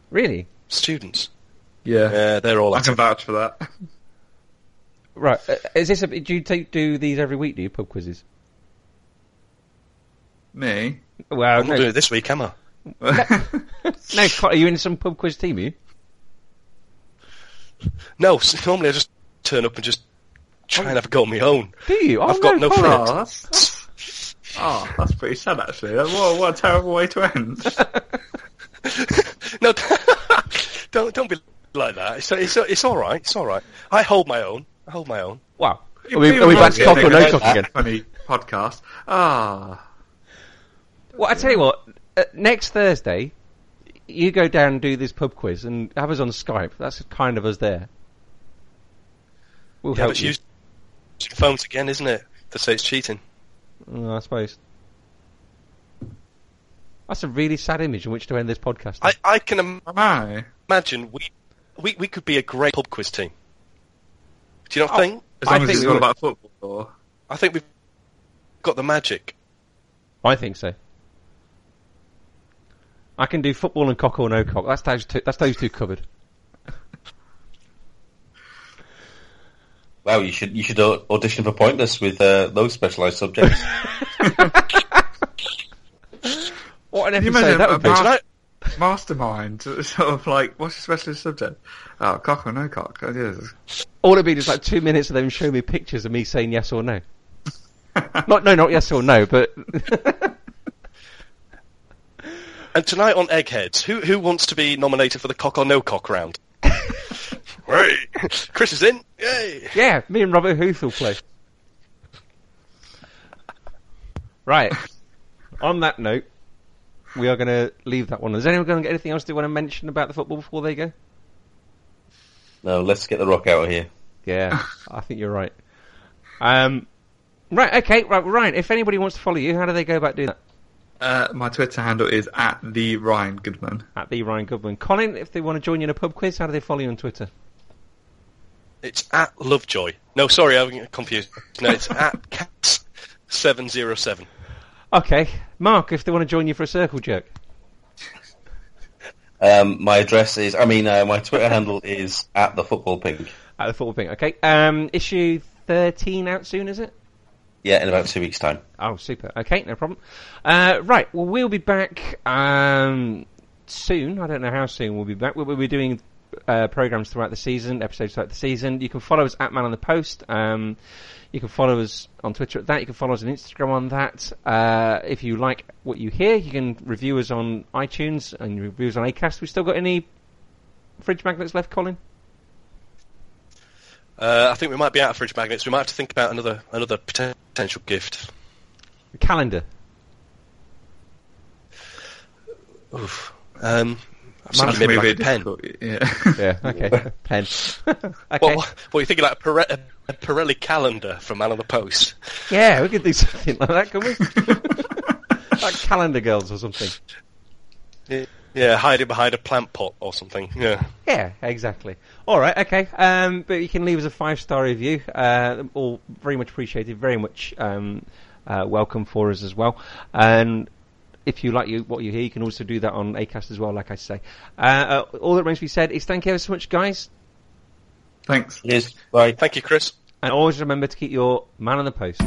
Really? Students. Yeah, Yeah, they're all I at can vouch for that. Right. Uh, is this? A, do you take do these every week? Do you pub quizzes? Me? Well, I'm no, not doing it this week, am I? (laughs) no. Are you in some pub quiz team? Are you? No, normally I just turn up and just try and have a go on my own. Do you? Oh, I've got no Colin. friends. oh, that's, that's, oh, that's pretty sad actually. What, what a terrible way to end. (laughs) No, (laughs) don't don't be like that. It's it's it's all right. It's all right. I hold my own. I hold my own. Wow. Are we, are we back to cock or no cock again? Funny podcast. Ah, Well, I tell you what. Uh, next Thursday, you go down and do this pub quiz and have us on Skype. That's kind of us there. We'll Yeah, help but you. use using phones again, isn't it? To say it's cheating. Mm, I suppose. That's a really sad image in which to end this podcast. I I can im- am I? imagine we we we could be a great pub quiz team. Do you not Oh. think? As I as think it's all about football. Or... I think we've got the magic. I think so. I can do football and cock or no cock. That's those two. That's those two covered. Wow, you should you should audition for Pointless with uh, those specialised subjects. (laughs) What an you episode imagine that would be! ma- mastermind, (laughs) sort of like, what's your specialist subject? Oh, cock or no cock? Oh, yes. All it'd be just like two minutes of them showing me pictures of me saying yes or no. (laughs) not no, not yes or no, but and tonight on Eggheads, who who wants to be nominated for the cock or no cock round? (laughs) hey, Chris is in. Yay! yeah, me and Robert Huth will play. Right. On that note, we are going to leave that one. Is anyone going to get anything else they want to mention about the football before they go? no, let's get the rock out of here. Yeah, I think you're right. Um, right, okay, right, Ryan. If anybody wants to follow you, how do they go about doing that? Uh, my Twitter handle is at the Ryan Goodman. At the Ryan Goodman. Colin, if they want to join you in a pub quiz, how do they follow you on Twitter? It's at Lovejoy. No, sorry, I'm confused. No, it's at (laughs) Cats seven zero seven. Okay, Mark, if they want to join you for a circle jerk. Um, my address is, I mean, uh, my Twitter handle is at the football pink. At the football pink. Okay, um, issue 13 out soon, is it? Yeah, in about two weeks' time. Oh, super. Okay, no problem. Uh, right, well, we'll be back um, soon. I don't know how soon we'll be back. We'll, we'll be doing uh, programs throughout the season, episodes throughout the season. You can follow us at Man on the Post. Um, you can follow us on Twitter at that. You can follow us on Instagram on that. Uh, if you like what you hear, you can review us on iTunes and review us on Acast. We still got any fridge magnets left, Colin? Uh, I think we might be out of fridge magnets. We might have to think about another another potential gift. A Calendar. Oof. Um, I was That's thinking maybe gonna like a pen. difficult, Yeah. (laughs) Yeah, okay. (laughs) Pen. (laughs) okay. What, what, what are you thinking? Like a, Pire- a Pirelli calendar from Man on the Post? Yeah, we could do something like that, can we? like calendar girls or something. Yeah. Yeah, hiding behind a plant pot or something. Yeah. Yeah, exactly. All right, okay. Um, but you can leave us a five star review. Uh, all very much appreciated. Very much um, uh, welcome for us as well. And if you like you, what you hear, you can also do that on Acast as well. Like I say, uh, uh, all that remains to be said is thank you ever so much, guys. Thanks. Yes, bye. Thank you, Chris. And always remember to keep your man on the post.